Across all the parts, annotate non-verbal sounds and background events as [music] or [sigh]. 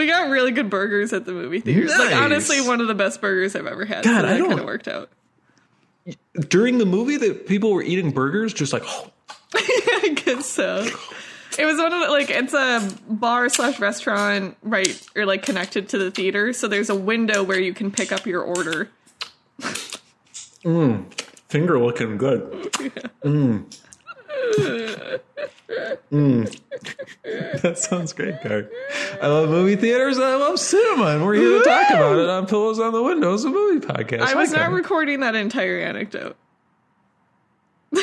we got really good burgers at the movie theaters. Like honestly, one of the best burgers I've ever had. God, so I that don't- kind of worked out. During the movie, that people were eating burgers, just like, oh, [gasps] [laughs] I guess so. It was one of the like it's a bar slash restaurant, right, or like connected to the theater. So there's a window where you can pick up your order. Mmm, finger looking good. [laughs] Mm. Mm. [laughs] That sounds great, Gar. I love movie theaters. I love cinema, and we're here to talk about it on Pillows on the Windows, a movie podcast. I was Hi, not recording that entire anecdote. [laughs]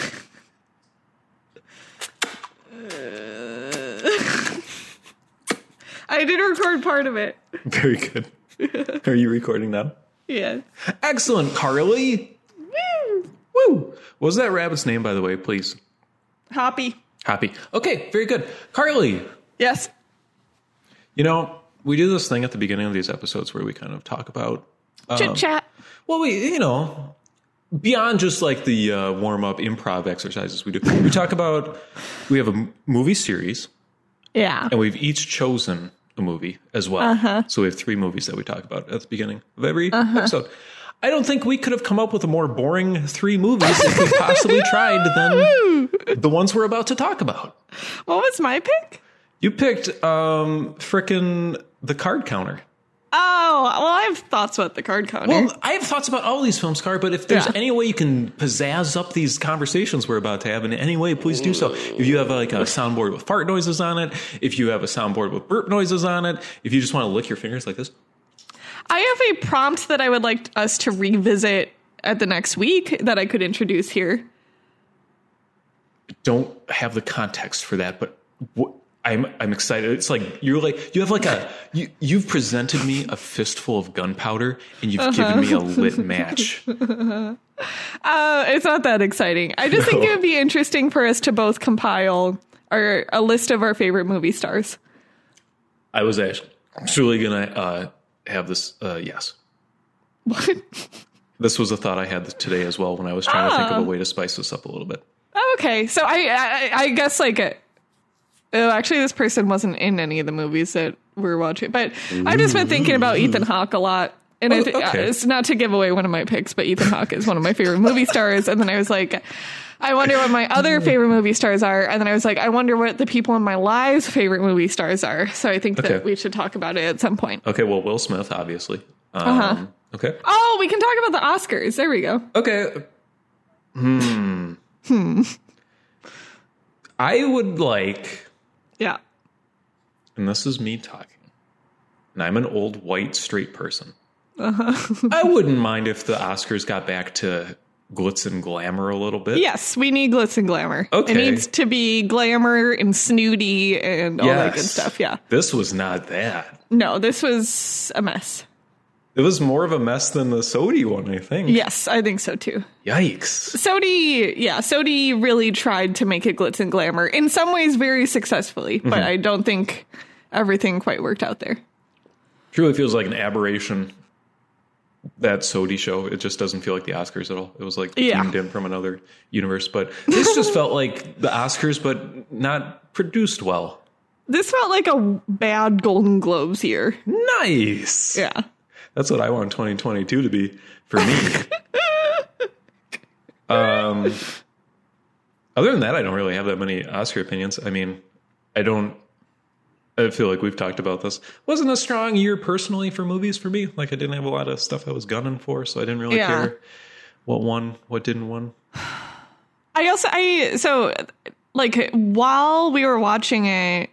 I did record part of it. Very good. Are you recording now? Yeah. Excellent, Carly. Woo! Woo! What was that rabbit's name, by the way, please? Hoppy. Happy. Okay, very good. Carly, Yes. you know, we do this thing at the beginning of these episodes where we kind of talk about Chit chat. Well, we, you know, beyond just like the uh, warm up improv exercises we do, we talk about, we have a movie series Yeah. and we've each chosen a movie as well. Uh-huh. So we have three movies that we talk about at the beginning of every episode. I don't think we could have come up with a more boring three movies if we possibly tried than the ones we're about to talk about. What was my pick? You picked um frickin' the card counter. Oh, well, I have thoughts about the card counter. Well, I have thoughts about all these films, Car, but if there's Yeah. any way you can pizzazz up these conversations we're about to have in any way, please do so. If you have like a soundboard with fart noises on it, if you have a soundboard with burp noises on it, if you just want to lick your fingers like this, I have a prompt that I would like us to revisit at the next week that I could introduce here. don't have the context for that, but wh- I'm I'm excited. It's like you're like you have like a you you've presented me a fistful of gunpowder and you've given me a lit match. [laughs] Uh, it's not that exciting. I just think it would be interesting for us to both compile our a list of our favorite movie stars. I was actually truly gonna uh, have this. Uh, yes, What? [laughs] this was a thought I had today as well when I was trying to think of Ah. a way to spice this up a little bit. Oh, okay, so I, I I guess like uh, oh, actually this person wasn't in any of the movies that we are watching, but I've just been thinking about Ethan Hawke a lot. And Oh, th- okay. it's not to give away one of my picks, but Ethan Hawke is one of my favorite movie stars. And then I was like, I wonder what my other [laughs] favorite movie stars are. And then I was like, I wonder what the people in my lives' favorite movie stars are. So I think Okay. that we should talk about it at some point. Okay, well, Will Smith, obviously. Um, Uh-huh. Okay. Oh, we can talk about the Oscars. There we go. Okay. Hmm. Hmm. I would like, Yeah. and this is me talking, and I'm an old white straight person. Uh-huh. [laughs] I wouldn't mind if the Oscars got back to glitz and glamour a little bit. Yes, we need glitz and glamour. Okay. It needs to be glamour and snooty and all that good stuff. Yeah. This was not that. No, this was a mess. It was more of a mess than the Sodi one, I think. Yes, I think so too. Yikes. Sodi, yeah, Sodi really tried to make it glitz and glamour in some ways very successfully, but Mm-hmm. I don't think everything quite worked out there. Truly feels like an aberration. That Sodi show, it just doesn't feel like the Oscars at all. It was like Yeah. beamed in from another universe. But this just felt like the Oscars, but not produced well. This felt like a bad Golden Globes year. Nice. Yeah. That's what I want 2022 to be for me. [laughs] um, other than that, I don't really have that many Oscar opinions. I mean, I don't. I feel like we've talked about this. Wasn't a strong year personally for movies for me. Like I didn't have a lot of stuff I was gunning for, so I didn't really Yeah. care what won, what didn't win. I also I so like while we were watching it,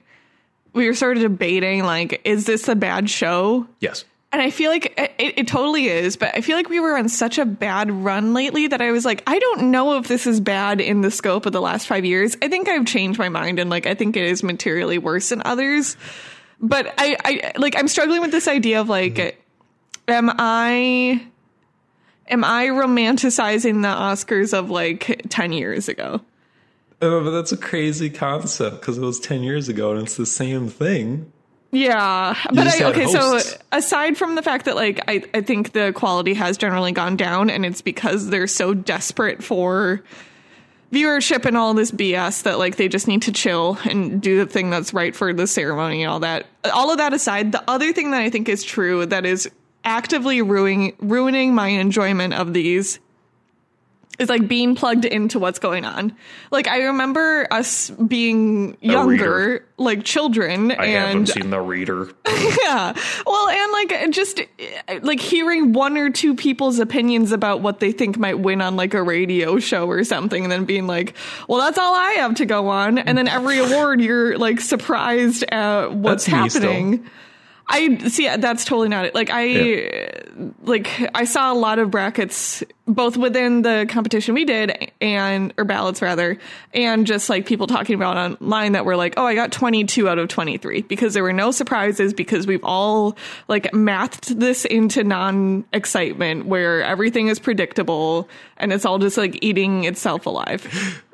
we were sort of debating like, is this a bad show? Yes. And I feel like it, it totally is, but I feel like we were on such a bad run lately that I was like, I don't know if this is bad in the scope of the last five years. I think I've changed my mind and like I think it is materially worse than others. But I, I like I'm struggling with this idea of like, mm-hmm. am I am I romanticizing the Oscars of like ten years ago? Oh, but that's a crazy concept because it was 10 years ago and it's the same thing. Yeah, but I, okay. hosts. So aside from the fact that like I, I think the quality has generally gone down, and it's because they're so desperate for viewership and all this BS that like they just need to chill and do the thing that's right for the ceremony and all that. All of that aside, the other thing that I think is true that is actively ruining ruining my enjoyment of these is like being plugged into what's going on. Like I remember us being younger, reader. like children, I and haven't [laughs] seen the reader. yeah. Well, and like just like hearing one or two people's opinions about what they think might win on like a radio show or something, and then being like, "Well, that's all I have to go on." And then every award, you're like surprised at what's That's happening. I see. That's totally not it. Like I, Yeah. like I saw a lot of brackets both within the competition we did and or ballots rather, and just like people talking about online that were like, "Oh, I got 22 out of 23 because there were no surprises because we've all like mathed this into non excitement where everything is predictable and it's all just like eating itself alive." [laughs]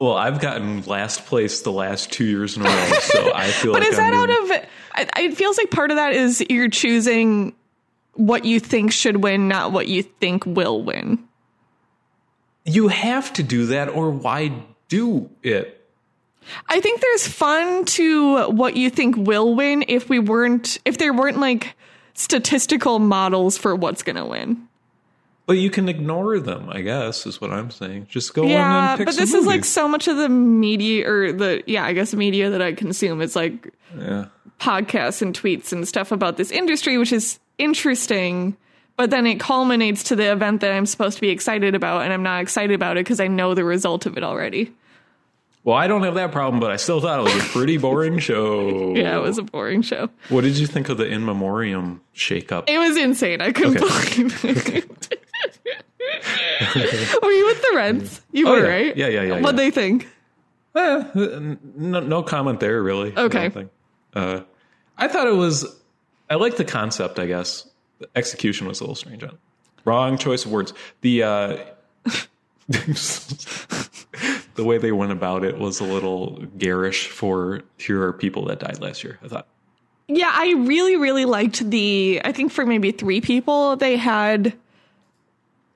Well, I've gotten last place the last two years in a row, so [laughs] I feel But like is I'm that out of? I- It feels like part of that is you're choosing what you think should win, not what you think will win. You have to do that, or why do it? I think there's fun to what you think will win if we weren't if there weren't like statistical models for what's going to win. But you can ignore them, I guess, is what I'm saying. Just go Yeah, and pick but this is like so much of the media or the yeah, I guess media that I consume is like yeah. podcasts and tweets and stuff about this industry, which is interesting. But then it culminates to the event that I'm supposed to be excited about, and I'm not excited about it because I know the result of it already. Well, I don't have that problem, but I still thought it was a pretty boring [laughs] show. Yeah, it was a boring show. What did you think of the in memoriam shakeup? It was insane. I couldn't Okay. believe it. [laughs] [laughs] were you with the Reds? You Oh, were, yeah. right? Yeah, yeah, yeah, What'd yeah. they think? Eh, no, no comment there, really. Okay. don't. Uh, I thought it was. I like the concept. I guess the execution was a little strange. On wrong choice of words. The uh, [laughs] the way they went about it was a little garish. For here are people that died last year. I thought. Yeah, I really, really liked the. I think for maybe three people, they had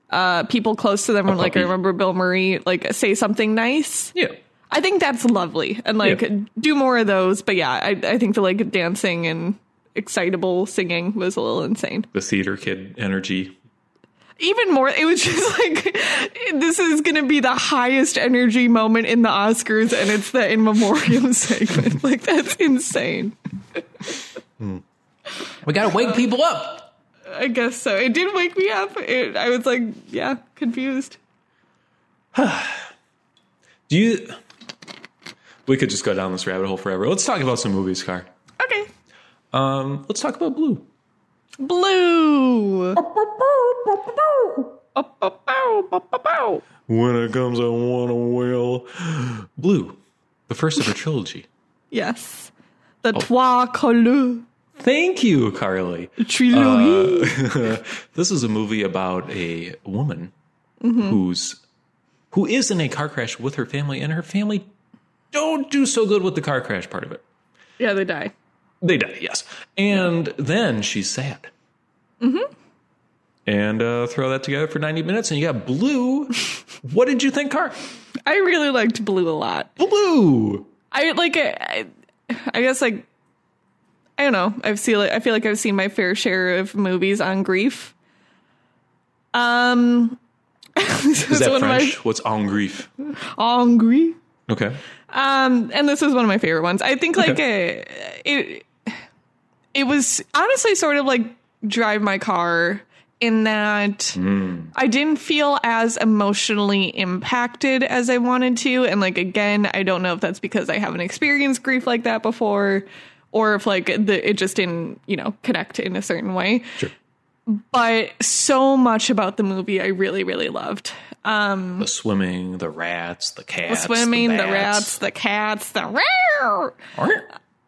uh, people close to them. Like I remember Bill Murray, like say something nice. Yeah. I think that's lovely, and like Yeah. do more of those. But yeah, I, I think the like dancing and excitable singing was a little insane. The theater kid energy. Even more, it was [laughs] just like this is going to be the highest energy moment in the Oscars, and it's the in memoriam [laughs] segment. Like that's insane. We got to wake people up. I guess so. It did wake me up. It, I was like, yeah, confused. [sighs] Do you? We could just go down this rabbit hole forever. Let's talk about some movies, Car. Okay. Um, let's talk about Blue. Blue. When it comes, I want to wail. Blue, the first of a trilogy. Yes. The Trois Couleurs Thank you, Carly. trilogy. [laughs] this is a movie about a woman who's who is in a car crash with her family, and her family don't do so good with the car crash part of it. yeah, they die. They die, yes. And then she's sad. Mm-hmm. And uh, throw that together for 90 minutes, and you got Blue. [laughs] what did you think, Car? I really liked Blue a lot. Blue! I like. I, I guess like I don't know. I've seen I feel like I've seen my fair share of movies on grief. Um, [laughs] Is that French? What's en grief? my on grief. Okay. Um, and this is one of my favorite ones. I think like uh, it it was honestly sort of like drive my car in that I didn't feel as emotionally impacted as I wanted to. And like again, I don't know if that's because I haven't experienced grief like that before, or if like the it just didn't, you know, connect in a certain way. Sure. But so much about the movie I really, really loved. Um The swimming, the rats, the cats. the swimming, the, bats. rats, the cats, the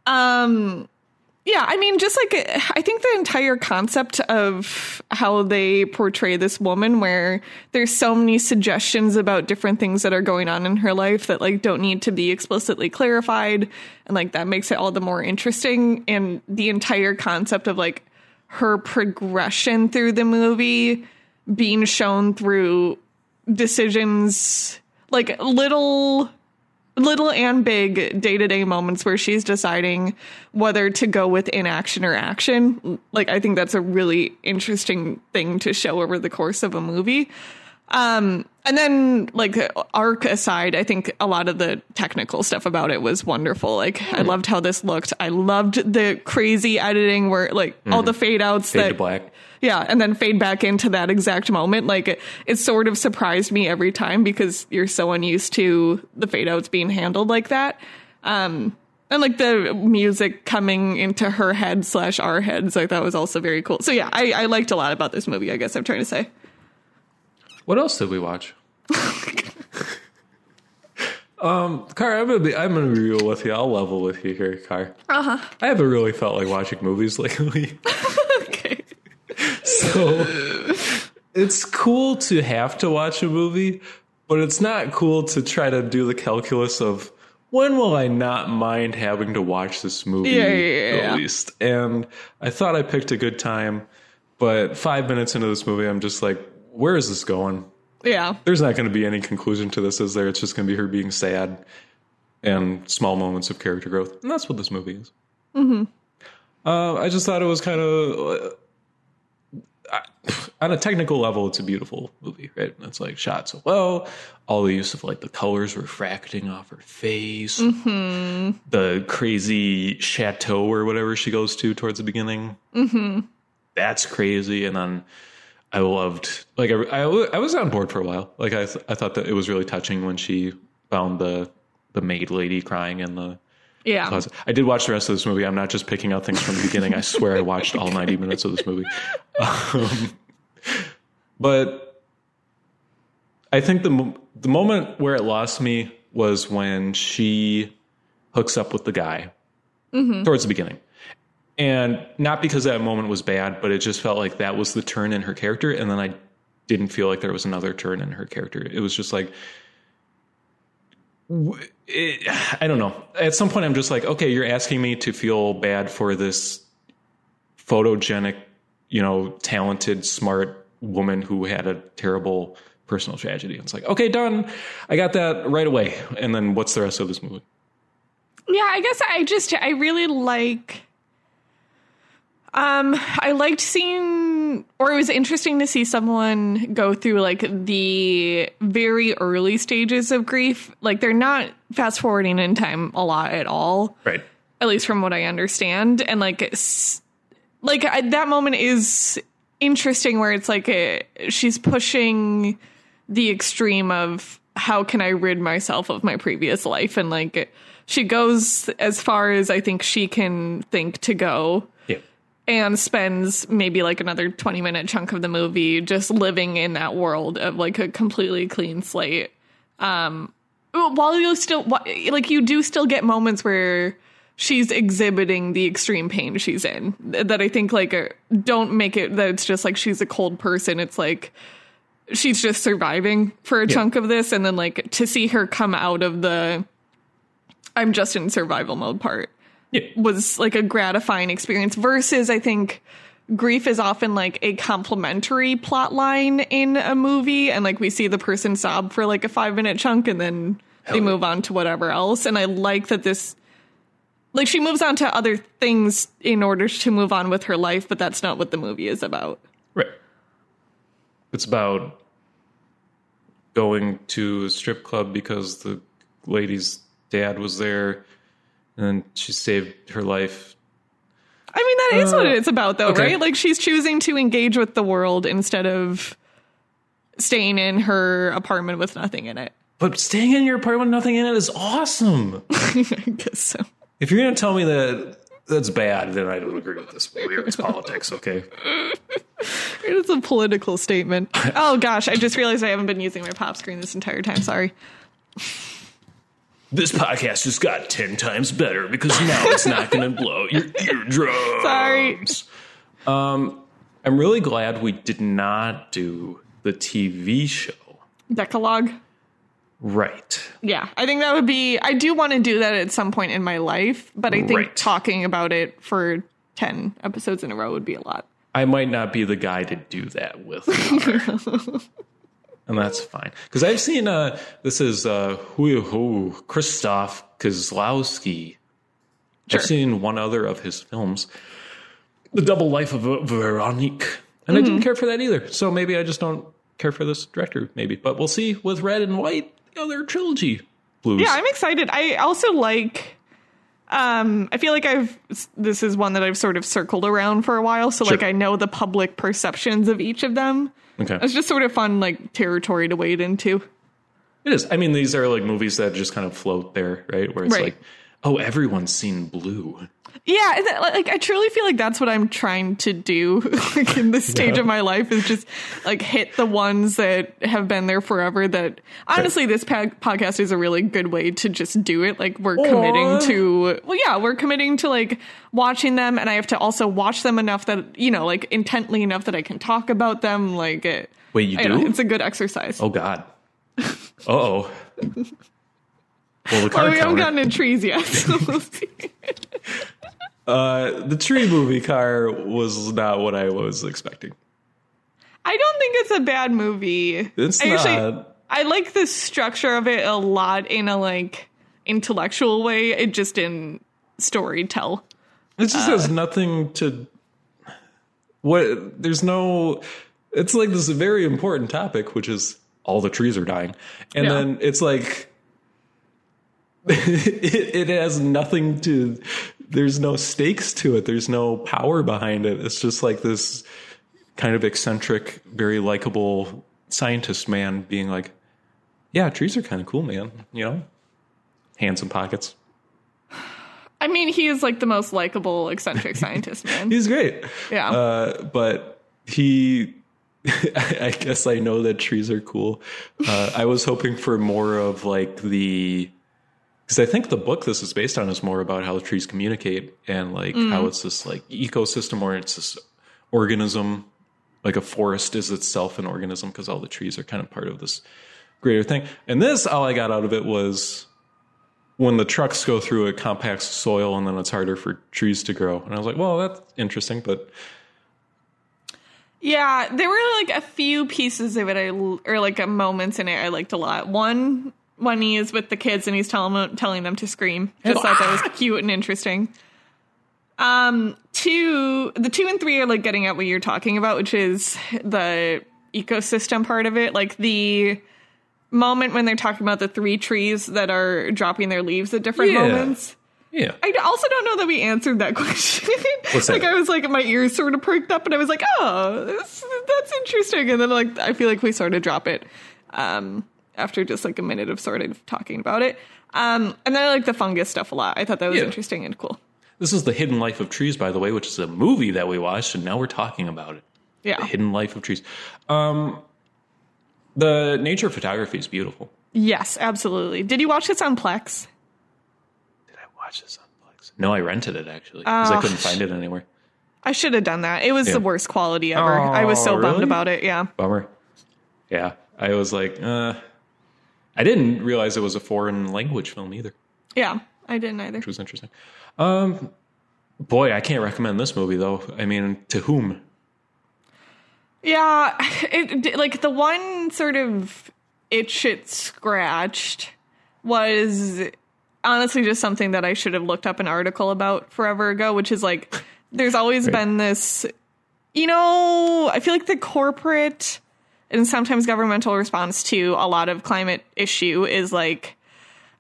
um yeah i mean just like i think the entire concept of how they portray this woman where there's so many suggestions about different things that are going on in her life that like don't need to be explicitly clarified and like that makes it all the more interesting and the entire concept of like her progression through the movie being shown through decisions like little little and big day-to-day moments where she's deciding whether to go with inaction or action. Like i think that's a really interesting thing to show over the course of a movie um and then like arc aside i think a lot of the technical stuff about it was wonderful like i loved how this looked i loved the crazy editing where like all the fade outs Fade that to black. yeah, and then fade back into that exact moment. Like it, it sort of surprised me every time because you're so unused to the fade outs being handled like that. Um, and like the music coming into her head slash our heads, like that was also very cool. So yeah, I, I liked a lot about this movie. I guess I'm trying to say. What else did we watch? um, Car, I'm gonna be I'm gonna be real with you. I'll level with you here, Car. Uh huh. I haven't really felt like watching movies [laughs] lately. Okay. So it's cool to have to watch a movie, but it's not cool to try to do the calculus of when will I not mind having to watch this movie Yeah, yeah, yeah, at least. And I thought I picked a good time, but five minutes into this movie, I'm just like, where is this going? Yeah. There's not going to be any conclusion to this, is there? It's just going to be her being sad and small moments of character growth, and that's what this movie is. Mm-hmm. Uh, I just thought it was kind of, uh, on a technical level, it's a beautiful movie, right? It's like shot so well. All the use of like the colors refracting off her face, the crazy chateau or whatever she goes to towards the beginning. Mm-hmm. That's crazy, and then. I loved like I, I, I was on board for a while. Like I th- I thought that it was really touching when she found the the maid lady crying in the Yeah. closet. I did watch the rest of this movie. I'm not just picking out things from the beginning. I swear I watched all 90 minutes of this movie. Um, but I think the the moment where it lost me was when she hooks up with the guy towards the beginning. And not because that moment was bad, but it just felt like that was the turn in her character. And then I didn't feel like there was another turn in her character. It was just like, it, I don't know. At some point, I'm just like, okay, you're asking me to feel bad for this photogenic, you know, talented, smart woman who had a terrible personal tragedy. It's like, okay, done. I got that right away. And then what's the rest of this movie? Yeah, I guess I just I really like um I liked seeing or it was interesting to see someone go through like the very early stages of grief. Like they're not fast forwarding in time a lot at all, Right. at least from what I understand. And like like I, that moment is interesting where it's like a, she's pushing the extreme of how can I rid myself of my previous life and like she goes as far as I think she can think to go. And spends maybe like another 20 minute chunk of the movie just living in that world of like a completely clean slate. Um while you still like you do still get moments where she's exhibiting the extreme pain she's in. That i think like uh, don't make it that it's just like she's a cold person. It's like she's just surviving for a chunk of this. And then like to see her come out of the i'm just in survival mode part Yeah. was like a gratifying experience versus I think grief is often like a complementary plot line in a movie and like we see the person sob for like a 5 minute chunk and then they yeah. move on to whatever else and I like that this like she moves on to other things in order to move on with her life but that's not what the movie is about. Right. It's about going to a strip club because the lady's dad was there and she saved her life. I mean that is what Uh, it's about though, okay. right? Like she's choosing to engage with the world instead of staying in her apartment with nothing in it. But staying in your apartment with nothing in it is awesome. [laughs] I guess so. if you're going to tell me that that's bad, then I don't agree with this movie or its politics, okay? [laughs] It's a political statement. [laughs] Oh gosh, I just realized I haven't been using my pop screen this entire time. Sorry. This podcast just got 10 times better because now it's not going [laughs] to blow your eardrums. Sorry. Um, I'm really glad we did not do the TV show. Decalogue. Right. Yeah, I think that would be. I do want to do that at some point in my life, but I think Right. talking about it for 10 episodes in a row would be a lot. I might not be the guy to do that with. [laughs] and that's fine. Because I've seen uh, this is uh, Christoph Kieślowski. Sure. I've seen one other of his films, The Double Life of Veronique, and I didn't care for that either. So maybe I just don't care for this director. Maybe, but we'll see with Red and White, the other trilogy blues. Yeah, I'm excited. I also like. Um, I feel like I've this is one that I've sort of circled around for a while, so like I know the public perceptions of each of them. Okay. It's just sort of fun, like territory to wade into. It is. I mean, these are like movies that just kind of float there, right? Where it's Right. like, oh, everyone's seen Blue. Yeah, like I truly feel like that's what I'm trying to do [laughs] like in this stage Yeah. of my life is just like hit the ones that have been there forever that honestly this podcast is a really good way to just do it like we're committing to well yeah, we're committing to like watching them and I have to also watch them enough that you know like intently enough that I can talk about them like it Wait, you I don't know, it's a good exercise. Oh God. Uh oh. [laughs] Well, the Oh, we haven't gotten in trees yet. so we'll [laughs] see. Uh, the tree movie car was not what I was expecting. I don't think it's a bad movie. It's I actually- not. I like the structure of it a lot in a like intellectual way. It just didn't story tell. It just uh, has nothing to. What? There's no. It's like this very important topic, which is all the trees are dying, and Yeah. then it's like. [laughs] it, it has nothing to. There's no stakes to it. There's no power behind it. It's just like this kind of eccentric, very likable scientist man being like, "Yeah, trees are kind of cool, man. You know, hands in pockets." I mean, he is like the most likable eccentric [laughs] scientist man. He's great. Yeah. Uh, but he, [laughs] I guess I know that trees are cool. Uh, I was hoping for more of like the, because I think the book this is based on is more about how the trees communicate and like how mm. it's this like ecosystem or it's this organism, like a forest is itself an organism because all the trees are kind of part of this greater thing. And this, all I got out of it was when the trucks go through it compacts soil and then it's harder for trees to grow. And I was like, well, that's interesting, but yeah, there were like a few pieces of it I or like moments in it I liked a lot. One when he is with the kids and he's telling them, telling them to scream. Just thought that was cute and interesting. Um, two, the two and three are like getting at what you're talking about, which is the ecosystem part of it. Like the moment when they're talking about the three trees that are dropping their leaves at different Yeah. moments. yeah. I also don't know that we answered that [laughs] question. Like? I was like, my ears sort of perked up, and I was like, oh, this, that's interesting. And then like I feel like we sort of drop it um, after just like a minute of sort of talking about it. Um, and then I like the fungus stuff a lot. I thought that was Yeah. interesting and cool. This is The Hidden Life of Trees, by the way, which is a movie that we watched, and now we're talking about it. Yeah. The Hidden Life of Trees. Um, the nature photography is beautiful. Yes, absolutely. Did you watch this on Plex? Did I watch this on Plex? No, I rented it actually because I Oh. couldn't find it anywhere. I should have done that. It was Yeah. the worst quality ever. I was so Oh, bummed about it. Yeah. Bummer. Yeah, I was like, uh, I didn't realize it was a foreign language film either, Yeah. I didn't either. which was interesting. Um, boy, I can't recommend this movie though. I mean, to whom? Yeah, [laughs] it like the one sort of itch it scratched was honestly just something that I should have looked up an article about forever ago, which is like there's always Right. been this you know, I feel like the corporate and sometimes governmental response to a lot of climate issue is like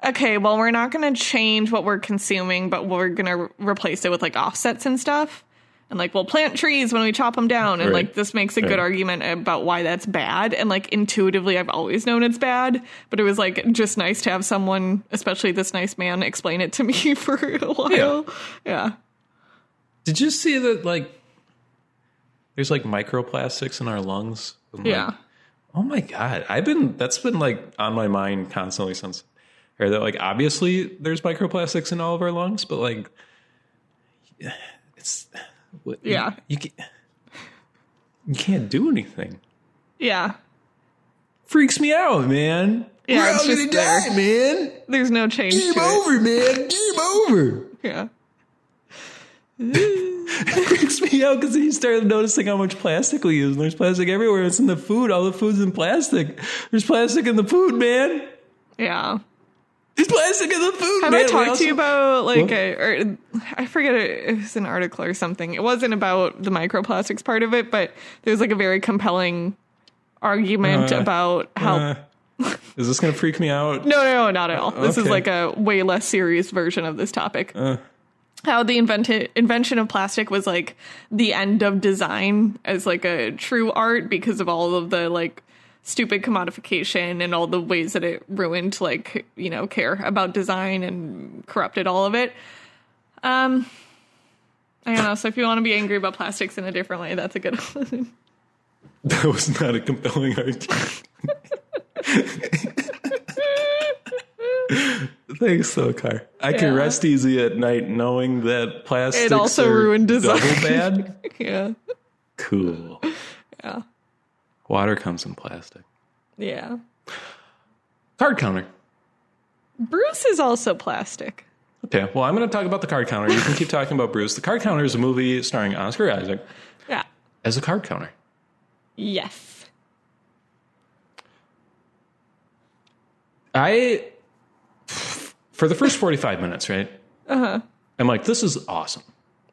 okay, well we're not going to change what we're consuming, but we're going to re- replace it with like offsets and stuff. And like we'll plant trees when we chop them down and Right. like this makes a good argument about why that's bad and like intuitively I've always known it's bad, but it was like just nice to have someone, especially this nice man, explain it to me [laughs] for a while. Yeah. Did you see that? Like, there's like microplastics in our lungs. Like, Yeah. oh my god, I've been that's been like on my mind constantly since. Or that like obviously there's microplastics in all of our lungs, but like it's what- you- Yeah. you, can, you can't do anything. Yeah. Freaks me out, man. Yeah, We're all just gonna die, man. There's no change Game over, man. Game over. Yeah. [laughs] freaks freaks me out because you start noticing how much plastic we use. And there's plastic everywhere. It's in the food. All the food's in plastic. There's plastic in the food, man. Yeah. There's plastic in the food. Have man. I talked also- to you about like a, or I forget it, it was an article or something. It wasn't about the microplastics part of it, but there's like a very compelling argument Uh, about how Uh, is this going to freak me out? No, no, no, not at all. This is like a way less serious version of this topic. Uh. How the invented invention of plastic was like the end of design as like a true art because of all of the like stupid commodification and all the ways that it ruined like you know care about design and corrupted all of it. Um, I don't know. So if you want to be angry about plastics in a different way, that's a good one. [laughs] That was not a compelling argument. [laughs] Thanks, Car. I can rest easy at night knowing that plastics also are ruined design. double bad. [laughs] yeah, Cool. yeah, Water comes in plastic. yeah. Card counter. Bruce is also plastic. Okay, well, I'm going to talk about the card counter. You can keep talking about Bruce. The card counter is a movie starring Oscar Isaac Yeah. as a card counter. Yes. I, for the first 45 minutes, right? Uh huh. I'm like, this is awesome.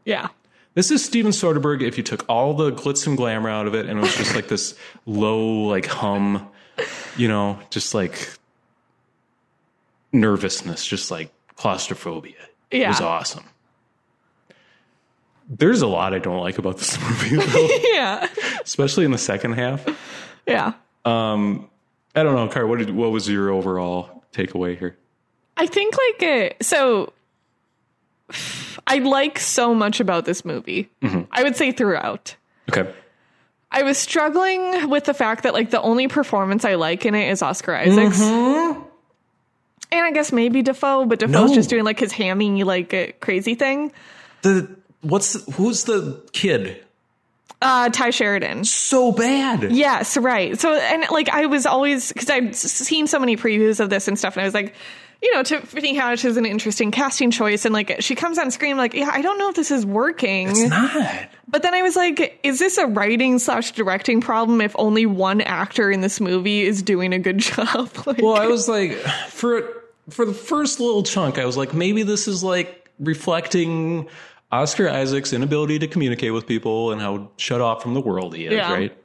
Yeah. This is Steven Soderbergh if you took all the glitz and glamour out of it and it was just like this low, like hum, you know, just like nervousness, just like claustrophobia. Yeah. It was awesome. There's a lot I don't like about this [laughs] movie, though, Yeah. especially in the second half. Yeah. Um, I don't know, Car. What did what was your overall takeaway here? I think like uh, so [sighs] I like so much about this movie. I would say throughout. Okay, I was struggling with the fact that like the only performance I like in it is Oscar Isaac's. And I guess maybe Dafoe, but Dafoe's No. just doing like his hammy like uh, crazy thing. the what's who's the kid? Uh Tye Sheridan. So bad. Yes, right. So, and like I was always because I've seen so many previews of this and stuff, and I was like, you know, Tiffany Haddish is an interesting casting choice, and like she comes on screen, like, yeah, I don't know if this is working. It's not. But then I was like, is this a writing slash directing problem if only one actor in this movie is doing a good [laughs] job? like, Well, I was like, for for the first little chunk, I was like, maybe this is like reflecting Oscar Isaac's inability to communicate with people and how shut off from the world he is, Yeah. right?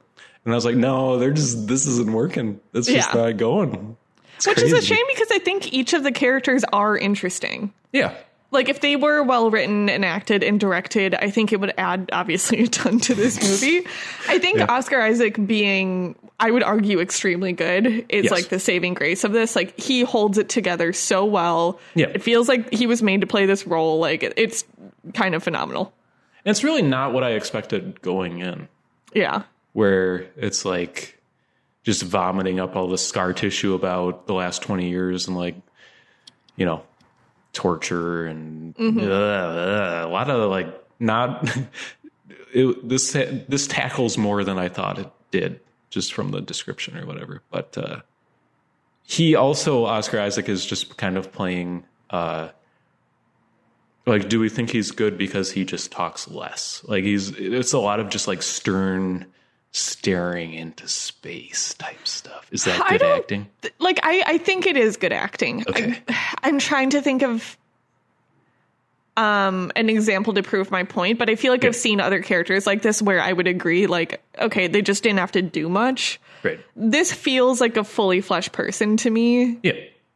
And I was like, no, they're just this isn't working. It's just Yeah. not going. Which is a shame because I think each of the characters are interesting. Yeah. Like if they were well written and acted and directed, I think it would add obviously [laughs] a ton to this movie. I think Yeah. Oscar Isaac being I would argue extremely good is Yes. like the saving grace of this. Like he holds it together so well. Yeah. It feels like he was made to play this role. Like it's kind of phenomenal. And it's really not what I expected going in, Yeah. where it's like just vomiting up all the scar tissue about the last 20 years and like, you know, torture and Mm-hmm. a lot of like not [laughs] it, this this tackles more than I thought it did just from the description or whatever. But uh, he also Oscar Isaac is just kind of playing. Uh, like, do we think he's good because he just talks less? Like he's it's a lot of just like stern staring into space type stuff. Is that good acting? Like I, I think it is good acting. Okay. I, [sighs] I'm trying to think of um an example to prove my point, but I feel like I've seen other characters like this where I would agree, like, okay, they just didn't have to do much. Right. This feels like a fully fleshed person to me. Yeah.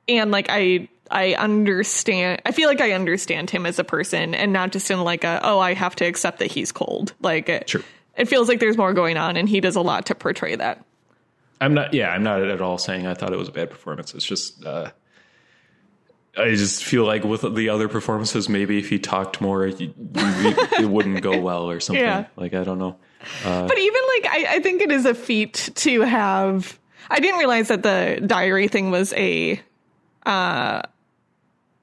And like I I understand I feel like I understand him as a person and not just in like a oh I have to accept that he's cold. Like it, Sure. It feels like there's more going on and he does a lot to portray that. I'm not. Yeah, I'm not at all saying I thought it was a bad performance. It's just uh, I just feel like with the other performances, maybe if he talked more, you, it wouldn't go [laughs] well or something. Yeah. Like I don't know. But even like I, I think it is a feat to have I didn't realize that the diary thing was a uh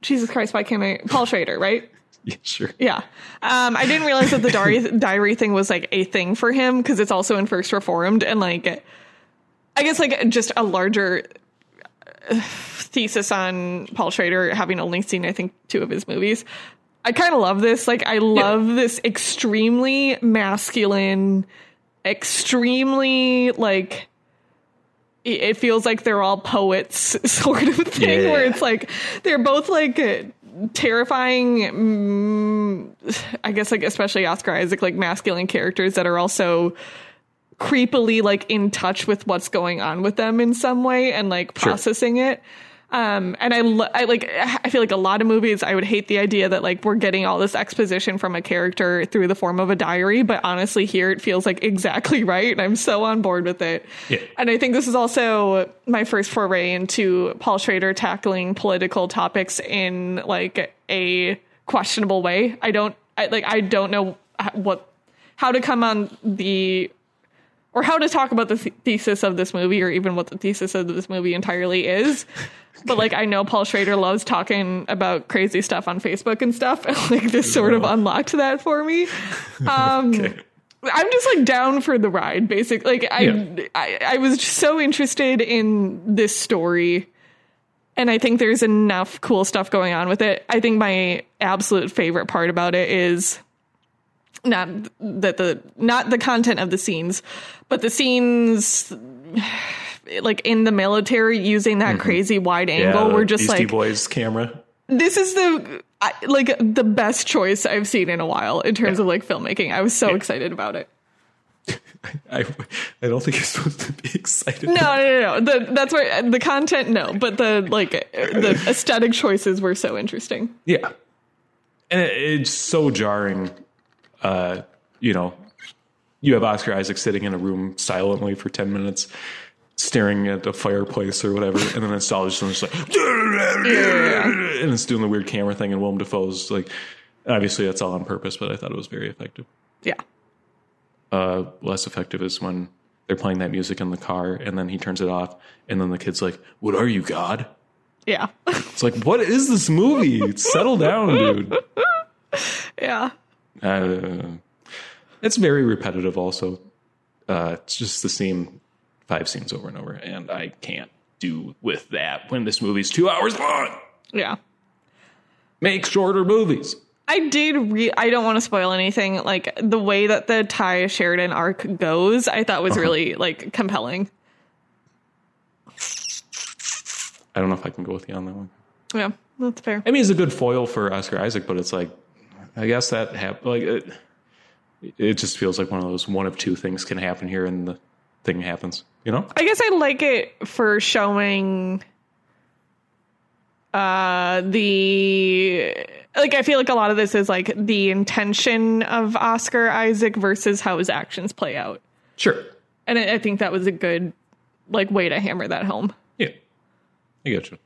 Jesus Christ, why can't I Paul Schrader, right? [laughs] Yeah, sure. Yeah. Um I didn't realize that the diary [laughs] diary thing was like a thing for him because it's also in First Reformed and like I guess like just a larger uh, thesis on Paul Schrader having only seen I think two of his movies. I kind of love this. Like, I love this extremely masculine, extremely like. it- feels like they're all poets, [laughs] sort of thing, Yeah. where it's like they're both like terrifying. Mm, I guess, like especially Oscar Isaac, like masculine characters that are also creepily like in touch with what's going on with them in some way and like Sure. processing it. Um, and I, lo- I like, I feel like a lot of movies, I would hate the idea that like we're getting all this exposition from a character through the form of a diary. But honestly, here it feels like exactly [laughs] right. And I'm so on board with it. Yeah. And I think this is also my first foray into Paul Schrader tackling political topics in like a questionable way. I don't, I, like, I don't know what, how to come on the or how to talk about the th- thesis of this movie or even what the thesis of this movie entirely is. [laughs] But like I know Paul Schrader loves talking about crazy stuff on Facebook and stuff [laughs] and like this sort of unlocked that for me. Um [laughs] Okay. I'm just like down for the ride basically. Like I, Yeah. I I was just so interested in this story and I think there's enough cool stuff going on with it. I think my absolute favorite part about it is not that the not the content of the scenes, but the scenes like in the military using that crazy wide angle. the We're just Beastie like Boys camera. this is the like the best choice I've seen in a while in terms of like filmmaking. I was so excited about it. [laughs] I, I don't think you're supposed to be excited. No, no, no, no. The, that's where the content, no, but the like the aesthetic choices were so interesting. Yeah. And it, it's so jarring. Uh, you know, you have Oscar Isaac sitting in a room silently for 10 minutes, staring at a fireplace or whatever, and then it's all just, just like, [laughs] and it's doing the weird camera thing, and Willem Dafoe's like, obviously that's all on purpose, but I thought it was very effective. Yeah, Uh, less effective is when they're playing that music in the car, and then he turns it off, and then the kid's like, What are you, God? yeah, [laughs] It's like, What is this movie? Settle down, dude. yeah. Uh, it's very repetitive. Also, uh, it's just the same five scenes over and over, and I can't do with that when this movie's two hours long. Yeah. Make shorter movies. I did re I don't want to spoil anything. Like the way that the Tye Sheridan arc goes, I thought was uh-huh. really like compelling. I don't know if I can go with you on that one. Yeah, that's fair. I mean, it's a good foil for Oscar Isaac, but it's like, I guess that hap- like it, it just feels like one of those one of two things can happen here, and the thing happens. You know? I guess I like it for showing uh the like I feel like a lot of this is like the intention of Oscar Isaac versus how his actions play out. Sure. And I, I think that was a good like way to hammer that home. Yeah, I get you.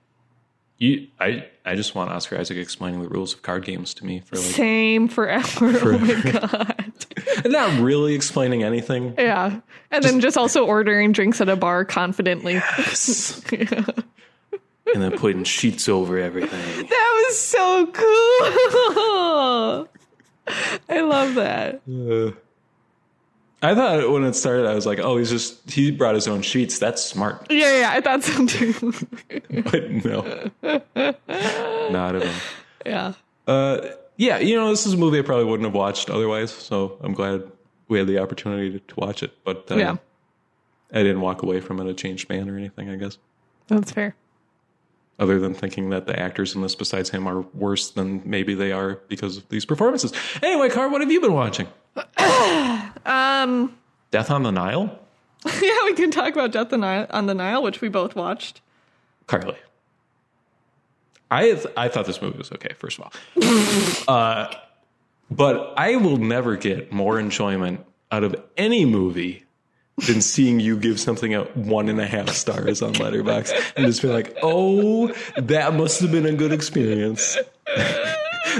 You, I, I just want Oscar Isaac explaining the rules of card games to me for like Same forever. [laughs] oh my [laughs] god. and not really explaining anything. Yeah. And then just also ordering drinks at a bar confidently. Yes. [laughs] and then putting sheets over everything. That was so cool. I love that. Uh. I thought when it started, I was like, "Oh, he's just he brought his own sheets. That's smart." Yeah, yeah, I thought so too. [laughs] But no, not at all. yeah. Uh, yeah, you know, this is a movie I probably wouldn't have watched otherwise. So I'm glad we had the opportunity to, to watch it. But uh, Yeah. I didn't walk away from it a changed man or anything. I guess. That's fair. Other than thinking that the actors in this besides him are worse than maybe they are because of these performances. Anyway, Car, what have you been watching? [clears throat] Um Death on the Nile? [laughs] yeah, we can talk about Death on Nile- on the Nile, which we both watched. Carly. I I thought this movie was okay, first of all. [laughs] uh, but I will never get more enjoyment out of any movie than seeing you give something a one and a half stars on Letterboxd and just be like, oh, that must have been a good experience. [laughs]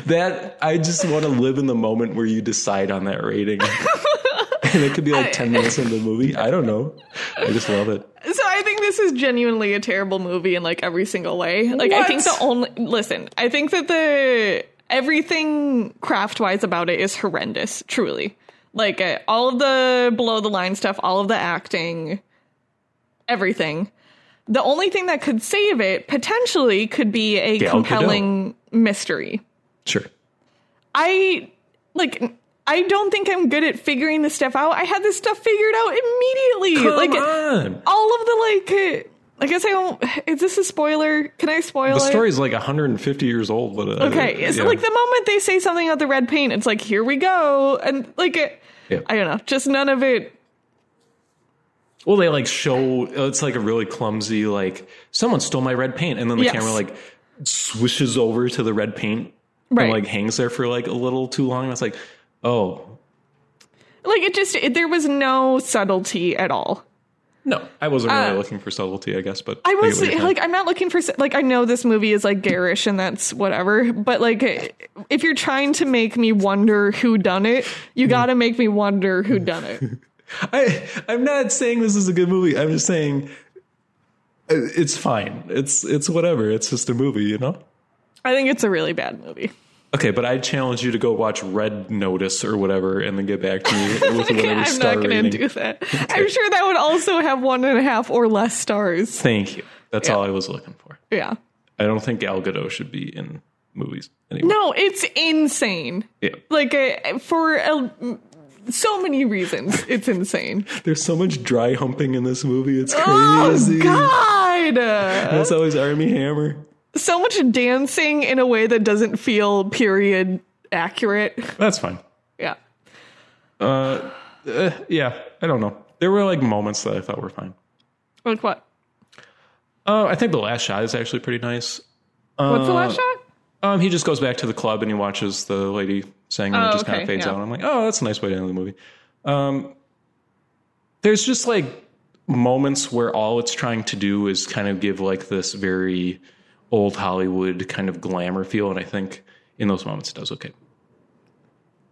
that I just want to live in the moment where you decide on that rating. [laughs] and it could be like 10 minutes into the movie. I don't know. I just love it. So I think this is genuinely a terrible movie in like every single way. Like I think the only listen, I think that the everything craft wise about it is horrendous, truly. Like uh, all of the below the line stuff, all of the acting, everything. The only thing that could save it potentially could be a Gal Gadot. compelling mystery. Sure. I like I don't think I'm good at figuring this stuff out. I had this stuff figured out immediately. Come like on. all of the like I guess I don't is this a spoiler? Can I spoil The it? story's like 150 years old, but uh, Okay, it's yeah. like the moment they say something about the red paint, it's like here we go, and like it, Yeah. I don't know, just none of it. Well, they like show it's like a really clumsy like someone stole my red paint, and then the Yes. camera like swishes over to the red paint Right. and like hangs there for like a little too long. And it's like, oh Like it just it, there was no subtlety at all. No, I wasn't really Uh, looking for subtlety, I guess. But I was what you're saying. like, I'm not looking for like I know this movie is like garish and that's whatever, but like if you're trying to make me wonder who done it, you got to make me wonder who done it. [laughs] I I'm not saying this is a good movie. I'm just saying uh, it's fine. It's it's whatever. It's just a movie, you know. I think it's a really bad movie. Okay, but I challenge you to go watch Red Notice or whatever, and then get back to me with [laughs] whatever I'm star not going to do that. [laughs] I'm sure that would also have one and a half or less stars. Thank you. That's Yeah. all I was looking for. Yeah. I don't think Gal Gadot should be in movies anymore. No, it's insane. Yeah. Like uh, for uh, so many reasons, it's insane. [laughs] There's so much dry humping in this movie. It's crazy. Oh crazy. God! That's always Armie Hammer. So much dancing in a way that doesn't feel period accurate. That's fine. Yeah. Uh, yeah, I don't know. There were like moments that I thought were fine. Like what? Uh, I think the last shot is actually pretty nice. What's the last Uh, shot? Um, he just goes back to the club and he watches the lady sing and Oh, it just kind of fades yeah. out. I'm like, oh, that's a nice way to end the movie. Um, there's just like moments where all it's trying to do is kind of give like this very old Hollywood kind of glamour feel, and I think in those moments it does okay.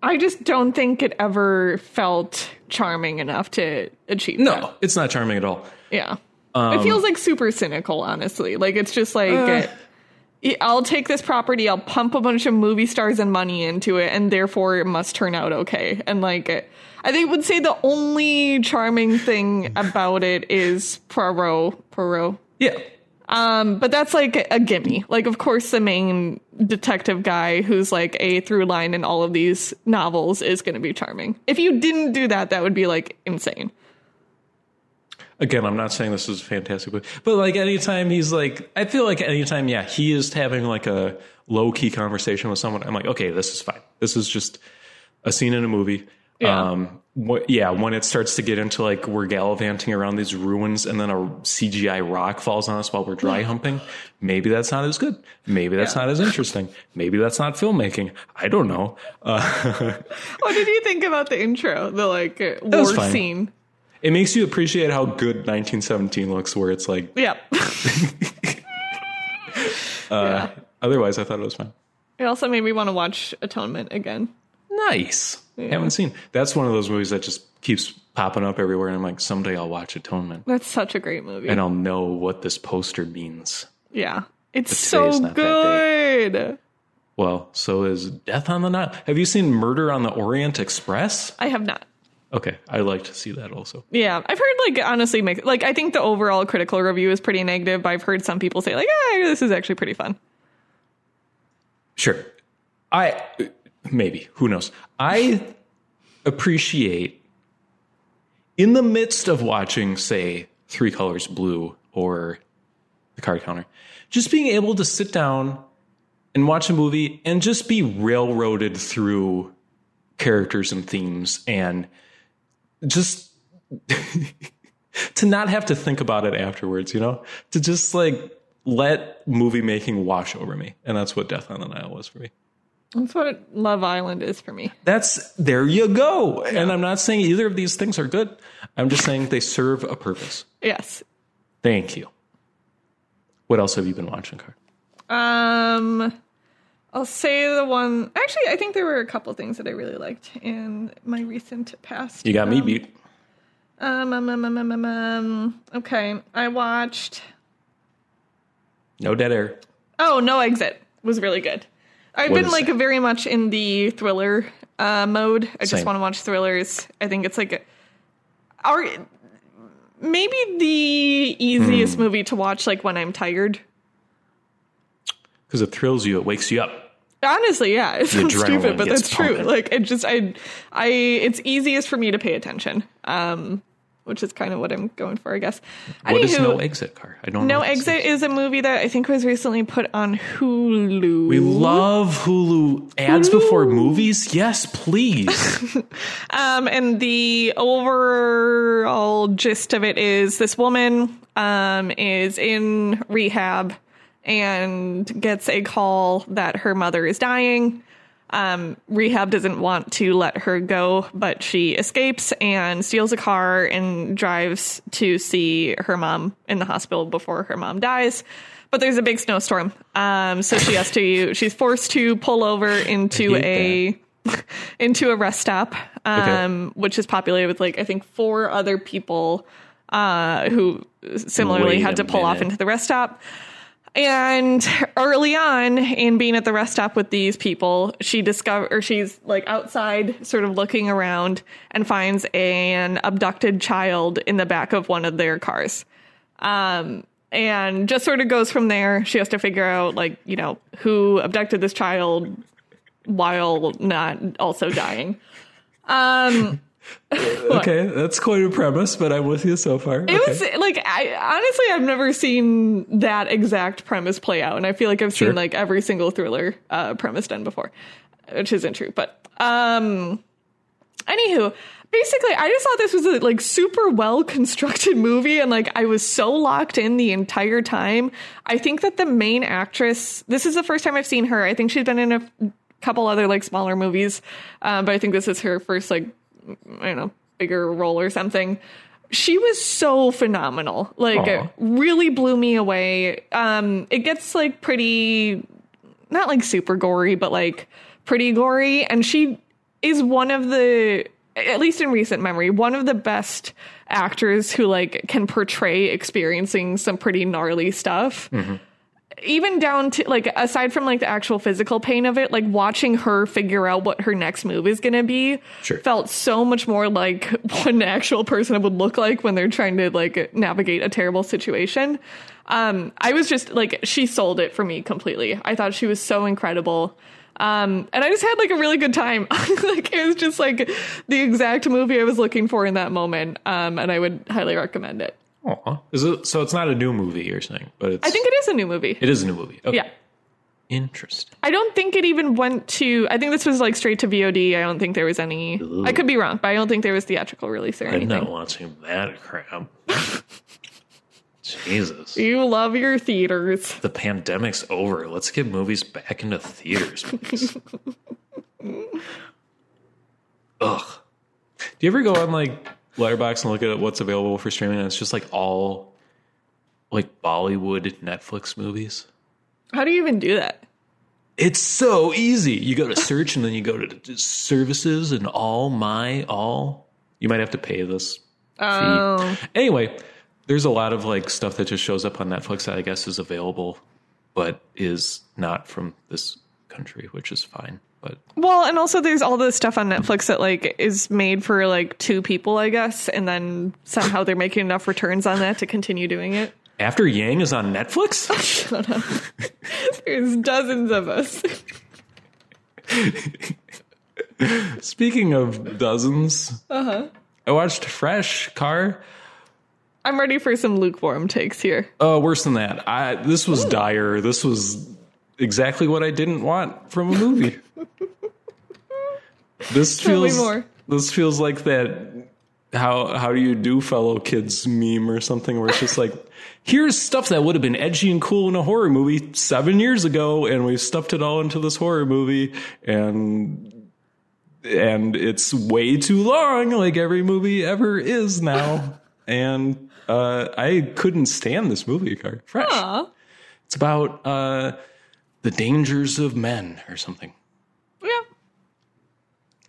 I just don't think it ever felt charming enough to achieve that. No, it's not charming at all. Yeah. it feels like super cynical, honestly. Like it's just like uh, I'll take this property, I'll pump a bunch of movie stars and money into it, and therefore it must turn out okay. And like I think would say the only charming thing about it is Poirot. Poirot. Yeah, Um, but that's like a gimme. Like, of course, the main detective guy who's like a through line in all of these novels is going to be charming. If you didn't do that, that would be like insane. again, I'm not saying this is a fantastic movie, but like anytime he's like, I feel like anytime, yeah, he is having like a low key conversation with someone, I'm like, okay, this is fine. This is just a scene in a movie. Yeah. Um, what, yeah, when it starts to get into like we're gallivanting around these ruins and then a CGI rock falls on us while we're dry humping, maybe that's not as good. Maybe that's Yeah. not as interesting. Maybe that's not filmmaking. I don't know. Uh, [laughs] What did you think about the intro? The like uh, war scene? it makes you appreciate how good 1917 looks, where it's like, Yeah. [laughs] uh, otherwise I thought it was fine. it also made me want to watch Atonement again. Nice. Haven't seen. That's one of those movies that just keeps popping up everywhere, and I'm like, someday I'll watch Atonement, That's such a great movie. and I'll know what this poster means. Yeah. It's so good. Well, so is Death on the Nile. Have you seen Murder on the Orient Express? I have not. Okay, I like to see that also. Yeah, I've heard like honestly, make, like I think the overall critical review is pretty negative, but I've heard some people say like, "Ah, this is actually pretty fun." Sure. I maybe who knows. I appreciate in the midst of watching, say, Three Colors Blue or The Card Counter, just being able to sit down and watch a movie and just be railroaded through characters and themes and just [laughs] to not have to think about it afterwards, you know? To just like let movie making wash over me. And that's what Death on the Nile was for me. That's what Love Island is for me. That's there you go. And I'm not saying either of these things are good. I'm just saying they serve a purpose. Yes. Thank you. What else have you been watching, Car? Um, I'll say the one. Actually, I think there were a couple things that I really liked in my recent past. You got me Um, beat. Um, um, um, um, um, um, um, okay, I watched. No dead air. Oh, No Exit was really good. I've What been like that? very much in the thriller uh, mode. I just want to watch thrillers. I think it's like a, our maybe the easiest movie to watch like when I'm tired. Because it thrills you, it wakes you up. Honestly, yeah, it sounds stupid, but that's true. Like it just, I, I, it's easiest for me to pay attention. Um, which is kind of what I'm going for, I guess. What is Anywho, No Exit Car? I don't know. No Exit is. is a movie that I think was recently put on Hulu. We love Hulu ads before movies. Yes, please. [laughs] Um, and the overall gist of it is this woman um, is in rehab and gets a call that her mother is dying. Um, rehab doesn't want to let her go, but she escapes and steals a car and drives to see her mom in the hospital before her mom dies. But there's a big snowstorm, um, so she has to. [laughs] She's forced to pull over into a [laughs] into a rest stop, um, which is populated with like I think four other people uh, who similarly Wait had to pull off into the rest stop. And early on in being at the rest stop with these people, she discover or she's like outside, sort of looking around, and finds an abducted child in the back of one of their cars. Um, and just sort of goes from there. She has to figure out like you know who abducted this child while not also dying. Um, [laughs] okay, that's quite a premise, but I'm with you so far. It was like I honestly I've never seen that exact premise play out, and I feel like I've Sure. seen like every single thriller uh, premise done before, which isn't true. But um, anywho, basically, I just thought this was a like super well constructed movie, and like I was so locked in the entire time. I think that the main actress, this is the first time I've seen her. I think she's been in a couple other like smaller movies, um, but I think this is her first like I don't know bigger role or something. She was so phenomenal. Like Aw. it really blew me away. Um, it gets like pretty not like super gory, but like pretty gory. And she is one of the, at least in recent memory, one of the best actors who like can portray experiencing some pretty gnarly stuff. Even down to like, aside from like the actual physical pain of it, like watching her figure out what her next move is going to be Sure. felt so much more like [laughs] what an actual person would look like when they're trying to like navigate a terrible situation. Um, I was just like, she sold it for me completely. I thought she was so incredible. Um, and I just had like a really good time. [laughs] like it was just like the exact movie I was looking for in that moment. Um, and I would highly recommend it. Aw. Is it, so it's not a new movie you're saying, but it's I think it is a new movie. it is a new movie. Okay. Yeah. Interesting. I don't think it even went to. I think this was like straight to VOD. I don't think there was any. I could be wrong, but I don't think there was theatrical release or anything. I'm anything. not watching that crap. [laughs] Jesus. You love your theaters. The pandemic's over. Let's get movies back into theaters, please. [laughs] Ugh. Do you ever go on like Letterboxd and look at what's available for streaming? And it's just like all like Bollywood Netflix movies. How do you even do that? It's so easy. You go to search and then you go to services and all my all. You might have to pay this Oh, fee. Anyway, there's a lot of like stuff that just shows up on Netflix that I guess is available, but is not from this country, which is fine. But well, and also there's all this stuff on Netflix that like is made for like two people, I guess, and then somehow they're making enough returns on that to continue doing it. after Yang is on Netflix, [laughs] shut up. There's dozens of us. [laughs] speaking of dozens, uh-huh. I watched Fresh Car. I'm ready for some lukewarm takes here. Oh, worse than that. I this was dire. This was exactly what I didn't want from a movie. this [laughs] Tell feels this feels like that how how do you do fellow kids meme or something where it's just like here's stuff that would have been edgy and cool in a horror movie 7 years ago and we stuffed it all into this horror movie and and it's way too long like every movie ever is now and uh I couldn't stand this movie card fresh Aw. it's about uh the dangers of men or something Yeah.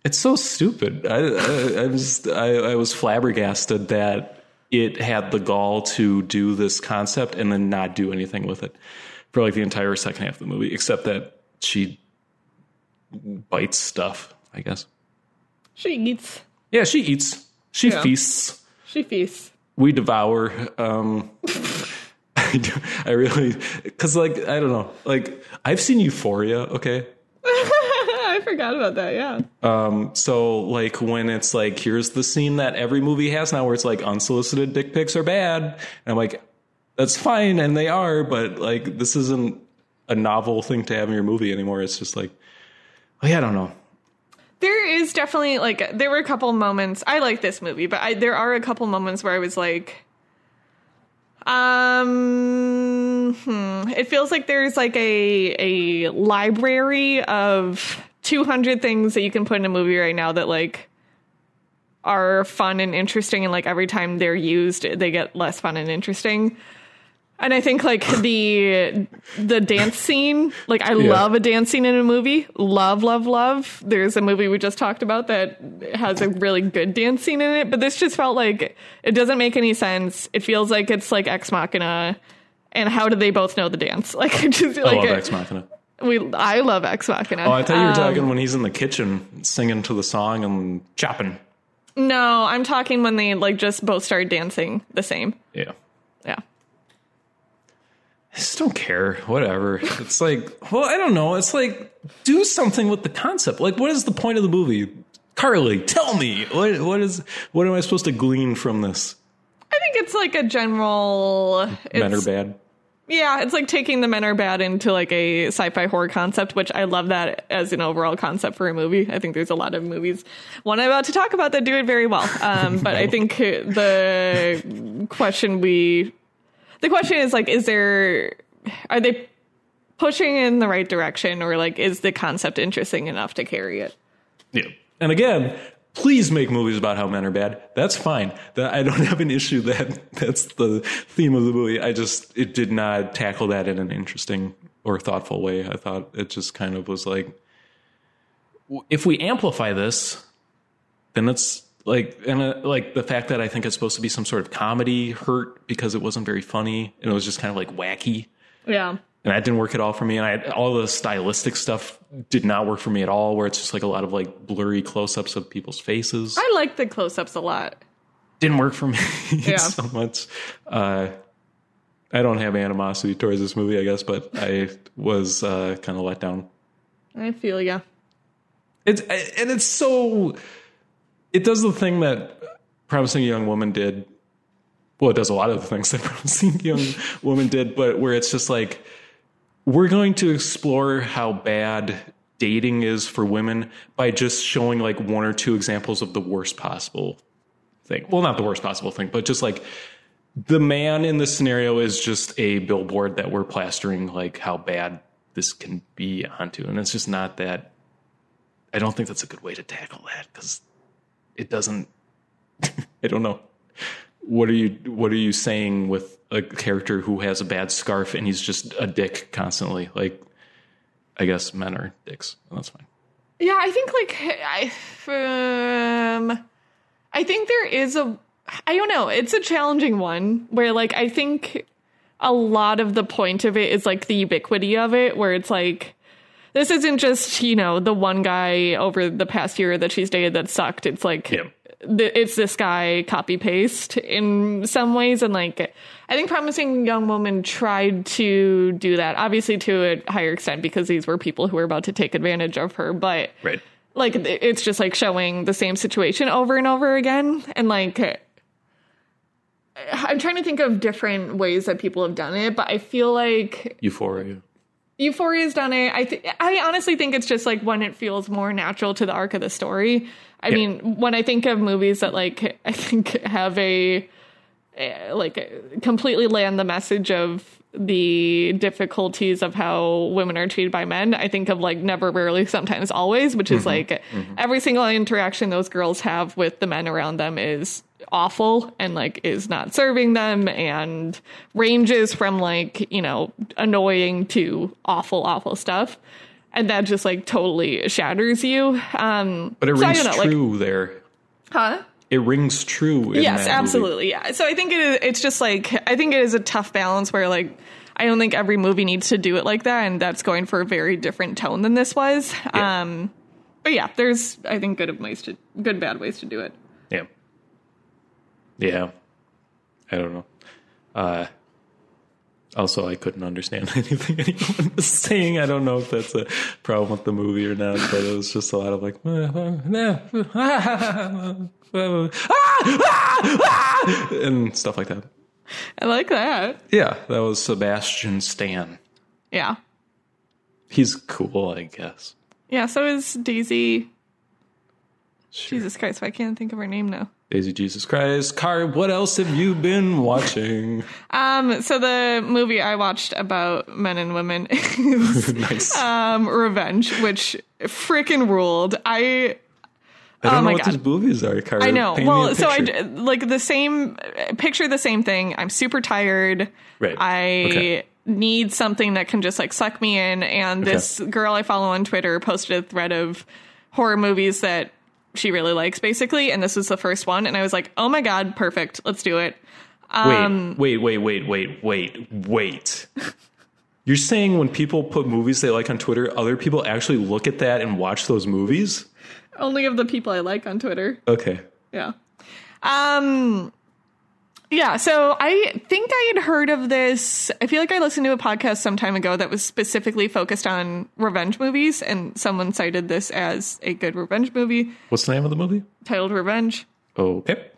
it's so stupid. I, I, I just I, I was flabbergasted that it had the gall to do this concept and then not do anything with it for like the entire second half of the movie, except that she bites stuff. I guess. She eats. Yeah, she eats. She Yeah. feasts. She feasts. We devour. Um, I, do- I really because like I don't know. Like I've seen Euphoria. Okay, [laughs] I forgot about that. Yeah. Um, so like when it's like here's the scene that every movie has now where it's like unsolicited dick pics are bad, and I'm like, that's fine, and they are, but like this isn't a novel thing to have in your movie anymore. It's just like, oh yeah, I don't know. There is definitely like there were a couple moments. I like this movie, but I, there are a couple moments where I was like, um, hmm, it feels like there's like a a library of 200 things that you can put in a movie right now that like are fun and interesting, and like every time they're used, they get less fun and interesting. And I think like the the dance scene, like I Yeah. love a dance scene in a movie. Love, love, love. There's a movie we just talked about that has a really good dance scene in it, but this just felt like it doesn't make any sense. It feels like it's like Ex Machina. And how do they both know the dance? [laughs] Like it just I like love it- Ex Machina. we I love Ex Machina. Oh, I thought you were Um, talking when he's in the kitchen singing to the song and chopping. No, I'm talking when they like just both start dancing the same. Yeah. I just don't care. Whatever. [laughs] It's like, well, I don't know. It's like, do something with the concept. Like, what is the point of the movie? Carly, tell me. What what is what am I supposed to glean from this? I think it's like a general Men are bad. Yeah, it's like taking the men are bad into like a sci-fi horror concept, which I love that as an overall concept for a movie. I think there's a lot of movies, one I'm about to talk about, that do it very well. Um, [laughs] but I think the question we, the question is like, is there, are they pushing in the right direction, or like, is the concept interesting enough to carry it? Yeah. And again, please make movies about how men are bad. That's fine. That I don't have an issue that that's the theme of the movie. I just it did not tackle that in an interesting or thoughtful way. I thought it just kind of was like if we amplify this, then it's like and uh, like the fact that I think it's supposed to be some sort of comedy hurt because it wasn't very funny and it was just kind of like wacky Yeah. and that didn't work at all for me. And I all the stylistic stuff did not work for me at all. Where it's just like a lot of like blurry close ups of people's faces I like the close-ups a lot. didn't work for me [laughs] Yeah. so much. Uh, I don't have animosity towards this movie, I guess, but I was uh, kind of let down. I feel yeah. It's and it's so. It does the thing that promising young woman did. Well, it does a lot of the things that [laughs] promising young woman did, but where it's just like we're going to explore how bad dating is for women by just showing like one or two examples of the worst possible thing. Well, not the worst possible thing, but just like the man in this scenario is just a billboard that we're plastering like how bad this can be onto, and it's just not that I don't think that's a good way to tackle that because it doesn't. [laughs] I don't know. What are you What are you saying with a character who has a bad scarf and he's just a dick constantly? Like, I guess men are dicks. And that's fine. Yeah, I think like I um I think there is a I don't know, it's a challenging one where like I think a lot of the point of it is like the ubiquity of it where it's like this isn't just, you know, the one guy over the past year that she's dated that sucked. It's like Yeah. th- it's this guy copy paste in some ways and like i think promising young woman tried to do that obviously to a higher extent because these were people who were about to take advantage of her but Right. like it's just like showing the same situation over and over again and like i'm trying to think of different ways that people have done it but i feel like Euphoria. Euphoria's done it. I th- I honestly think it's just like when it feels more natural to the arc of the story. I Yeah. mean, when I think of movies that like [laughs] I think have a eh, like completely land the message of the difficulties of how women are treated by men, I think of like never, rarely, sometimes, always, which is like every single interaction those girls have with the men around them is awful and like is not serving them and ranges from like you know annoying to awful awful stuff and that just like totally shatters you um But it rings know, like- true there. huh It rings true. In yes that movie. absolutely yeah so i think it is it's just like i think it is a tough balance where like i don't think every movie needs to do it like that and that's going for a very different tone than this was Yeah. um but yeah there's i think good ways to good bad ways to do it Yeah. I don't know. Uh, Also, I couldn't understand [laughs] anything anyone was saying. I don't know if that's a problem with the movie or not, but it was just a lot of like, and stuff like that. I like that. Yeah, that was Sebastian Stan. Yeah. He's cool, I guess. Yeah, so is Daisy. Jesus Christ, I can't think of her name now. Daisy Jesus Christ. Car, what else have you been watching? [laughs] Um, so the movie I watched about men and women [laughs] is [laughs] nice. um, Revenge, which freaking ruled. I I don't oh know what God. these movies are, Car. I know. Paint Well, so I like the same picture the same thing. I'm super tired. Right. I Okay. need something that can just like suck me in. And this girl I follow on Twitter posted a thread of horror movies that she really likes, basically. And this was the first one. And I was like, oh my god, perfect. Let's do it. Um, wait, wait, wait, wait, wait, wait, wait. [laughs] You're saying when people put movies they like on Twitter, other people actually look at that and watch those movies? Only of the people I like on Twitter. Okay. Yeah. Um yeah, so I think I had heard of this. I feel like I listened to a podcast some time ago that was specifically focused on revenge movies, and someone cited this as a good revenge movie What's the name of the movie? titled Revenge. Okay.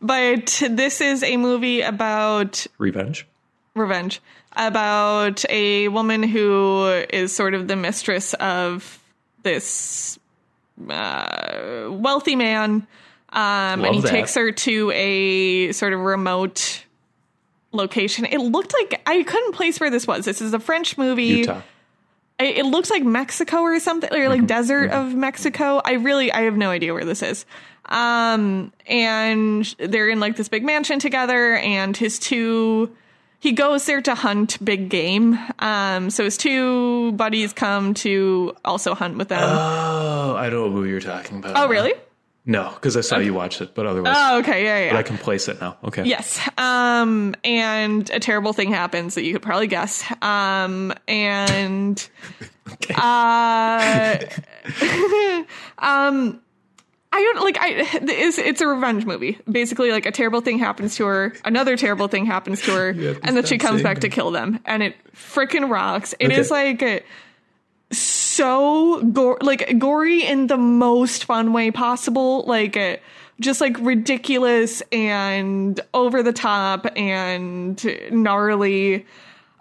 But this is a movie about Revenge. revenge, about a woman who is sort of the mistress of this uh, wealthy man. Um, and he that. takes her to a sort of remote location. It looked like I couldn't place where this was. This is a French movie. Utah. It, it looks like Mexico or something, or like desert of Mexico. I really, I have no idea where this is. Um, and they're in like this big mansion together, and his two, he goes there to hunt big game. Um, so his two buddies come to also hunt with them. Oh, I don't know who you're talking about. oh, really? No, because I saw you watch it, but otherwise, Oh, okay, yeah, yeah. but I can place it now. Okay. Yes. Um, and a terrible thing happens that you could probably guess. Um, and [laughs] uh, [laughs] um, I don't like. I it's it's a revenge movie. Basically, like a terrible thing happens to her, another terrible thing happens to her, and then she comes back to kill them, and it freaking rocks. It Okay. is like so gore, like gory in the most fun way possible. Like uh, just like ridiculous and over the top and gnarly.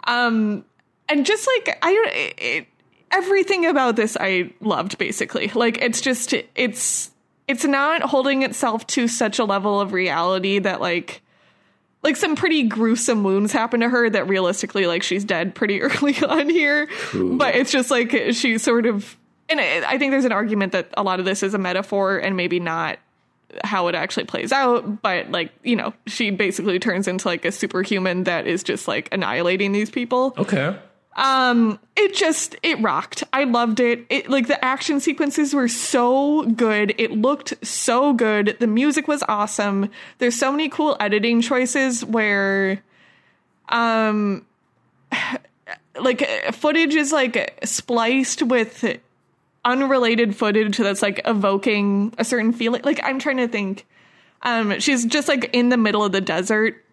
Um, and just like I don't. It, everything about this I loved basically. Like it's just it's it's not holding itself to such a level of reality that like like some pretty gruesome wounds happen to her that realistically like she's dead pretty [laughs] early on here. But it's just like she sort of and I I think there's an argument that a lot of this is a metaphor and maybe not how it actually plays out but like you know she basically turns into like a superhuman that is just like annihilating these people. Okay. Um it just it rocked. I loved it. It like the action sequences were so good. It looked so good. The music was awesome. There's so many cool editing choices where um [sighs] like footage is like spliced with unrelated footage that's like evoking a certain feeling. Like i'm trying to think. Um she's just like in the middle of the desert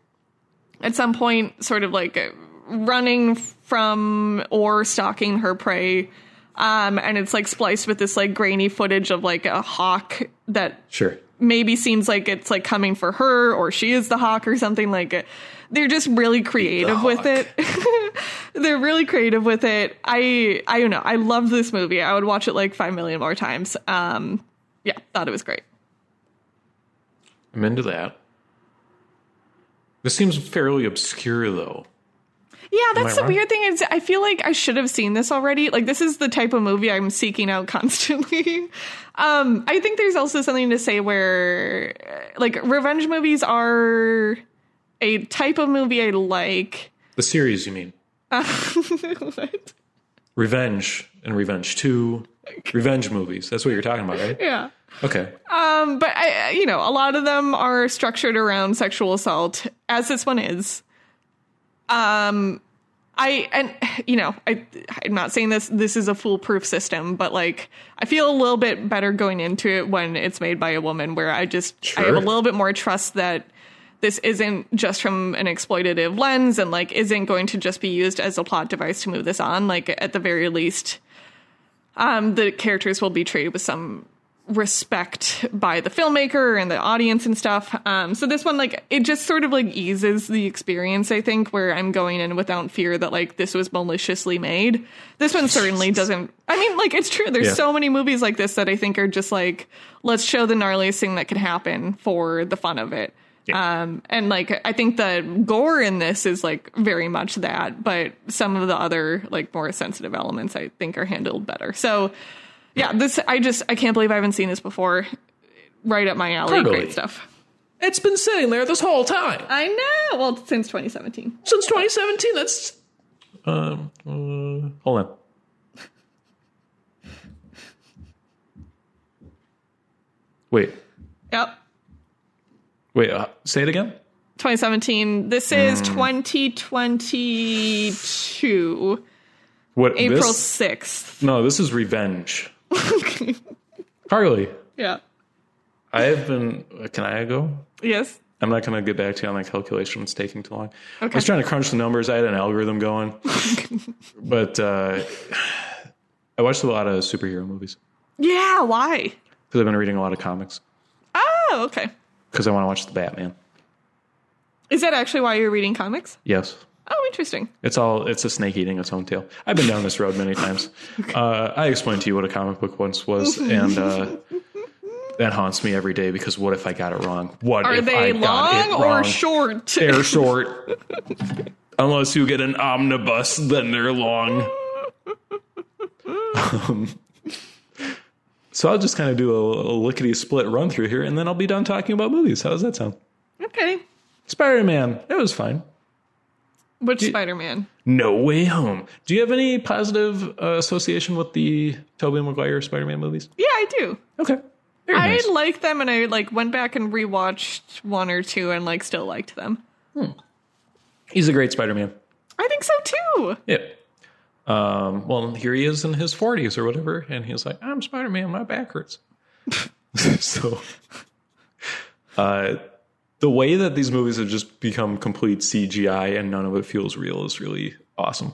at some point sort of like running from or stalking her prey um and it's like spliced with this like grainy footage of like a hawk that Sure. maybe seems like it's like coming for her or she is the hawk or something like it. they're just really creative with it [laughs] they're really creative with it i i don't know i love this movie i would watch it like 5 million more times um yeah thought it was great I'm into that. This seems fairly obscure, though. Yeah, that's the wrong? weird thing is I feel like I should have seen this already. Like this is the type of movie I'm seeking out [laughs] constantly. um I think there's also something to say where uh, like revenge movies are a type of movie I like. The series, you mean? [laughs] What? Revenge and Revenge 2. Revenge movies. That's what you're talking about, right? Yeah. Okay. Um but I- you know, a lot of them are structured around sexual assault as this one is. Um I and you know I I'm not saying this this is a foolproof system, but like I feel a little bit better going into it when it's made by a woman, where I just I have a little bit more trust that this isn't just from an exploitative lens and like isn't going to just be used as a plot device to move this on. Like at the very least, um, the characters will be treated with some respect by the filmmaker and the audience and stuff. Um, so this one, like, it just sort of like eases the experience, I think, where I'm going in without fear that like this was maliciously made. This one certainly doesn't. I mean, like, it's true. There's Yeah. so many movies like this that I think are just like, let's show the gnarliest thing that could happen for the fun of it. Yeah. Um, and like, I think the gore in this is like very much that, but some of the other like more sensitive elements I think are handled better. So, yeah, this I just I can't believe I haven't seen this before. Right up my alley, Totally. great stuff. It's been sitting there this whole time I know. Well, since 2017. since 2017. That's um. Uh, hold on. [laughs] Wait. Yep. Wait. Uh, say it again. 2017. This is 2022. What? April This? 6th. No, this is revenge. [laughs] Harley, Yeah. I have been. Can I go? Yes. I'm not going to get back to you on that calculation. It's taking too long. I was trying to crunch the numbers. I had an algorithm going, [laughs] but uh, I watched a lot of superhero movies Yeah, why? because I've been reading a lot of comics Oh, okay. because I want to watch the Batman. Is that actually why you're reading comics? Yes, Oh, interesting. it's all it's a snake eating its own tail. I've been down this road many times. [laughs] Uh, I explained to you what a comic book once was, [laughs] and uh, that haunts me every day because what if I got it wrong? What Are if they I got long or wrong? short? They're [laughs] short. Unless you get an omnibus, then they're long. Um, so I'll just kind of do a, a lickety split run through here, and then I'll be done talking about movies. How does that sound? okay. Spider Man, it was fine. Which Spider Man? No Way Home. Do you have any positive uh, association with the Tobey Maguire Spider Man movies? Yeah, I do. Okay. Very I nice. like them, and I like went back and rewatched one or two, and like still liked them. He's a great Spider Man. I think so too. Yeah. Um, well, here he is in his 40s or whatever, and he's like, I'm Spider Man, my back hurts. [laughs] so, uh, the way that these movies have just become complete CGI and none of it feels real is really awesome.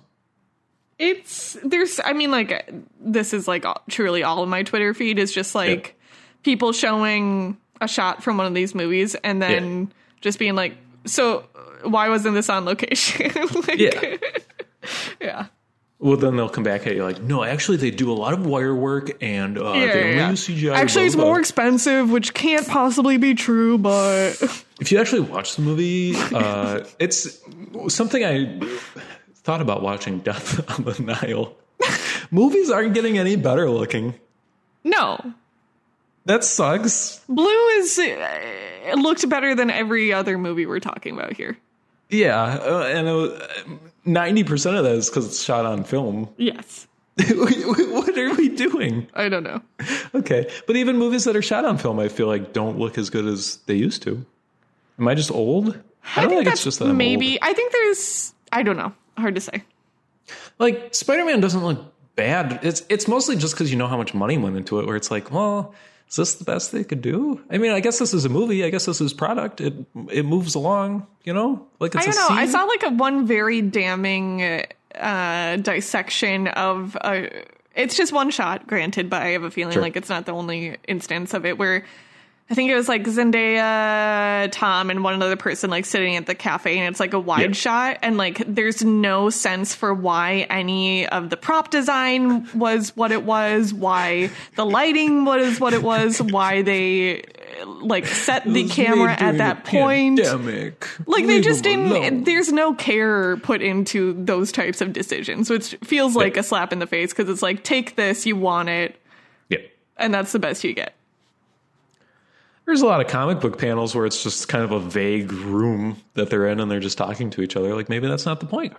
It's there's I mean like this is like truly all of my Twitter feed is just like people showing a shot from one of these movies and then just being like so why wasn't this on location? [laughs] like, Yeah. [laughs] yeah. Well, then they'll come back at you like, no, actually, they do a lot of wire work and uh, Yeah, they yeah, only yeah. use CGI. Actually, it's more expensive, which can't possibly be true, but [laughs] If you actually watch the movie, uh, [laughs] it's something I thought about watching Death [laughs] on the Nile. Movies aren't getting any better looking. no. That sucks. Blue is uh, it looked better than every other movie we're talking about here. Yeah, uh, and ninety percent of that is because it's shot on film. Yes. [laughs] what are we doing? I don't know. Okay, but even movies that are shot on film, I feel like don't look as good as they used to. Am I just old? I don't think, it's just that I'm maybe old. I think there's I don't know. Hard to say. like Spider-Man doesn't look bad. It's it's mostly just because you know how much money went into it. Where it's like, well, is this the best they could do? I mean, I guess this is a movie. I guess this is product. It it moves along. You know, like it's I a don't know. I saw like a one very damning uh, dissection of uh It's just one shot, granted, but I have a feeling Sure. like it's not the only instance of it where I think it was like Zendaya, Tom, and one other person like sitting at the cafe, and it's like a wide Yeah. shot, and like there's no sense for why any of the prop design was what it was, why the lighting was what it was, why they like set the camera at that point. Pandemic. Like they Leave just didn't. There's no care put into those types of decisions, which feels like a slap in the face because it's like take this, you want it, Yeah. and that's the best you get. There's a lot of comic book panels where it's just kind of a vague room that they're in and they're just talking to each other. Like maybe that's not the point.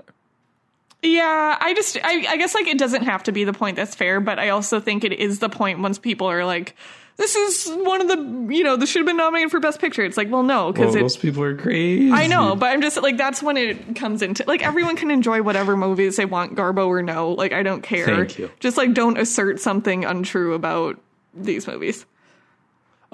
Yeah, I just, I, I guess like it doesn't have to be the point that's fair, but I also think it is the point once people are like, this is one of the, you know, this should have been nominated for Best Picture. It's like, well, no, because those people are crazy. I know, but I'm just like that's when it comes into like everyone can enjoy whatever movies they want, Garbo or no. Like I don't care. Thank you. Just like don't assert something untrue about these movies.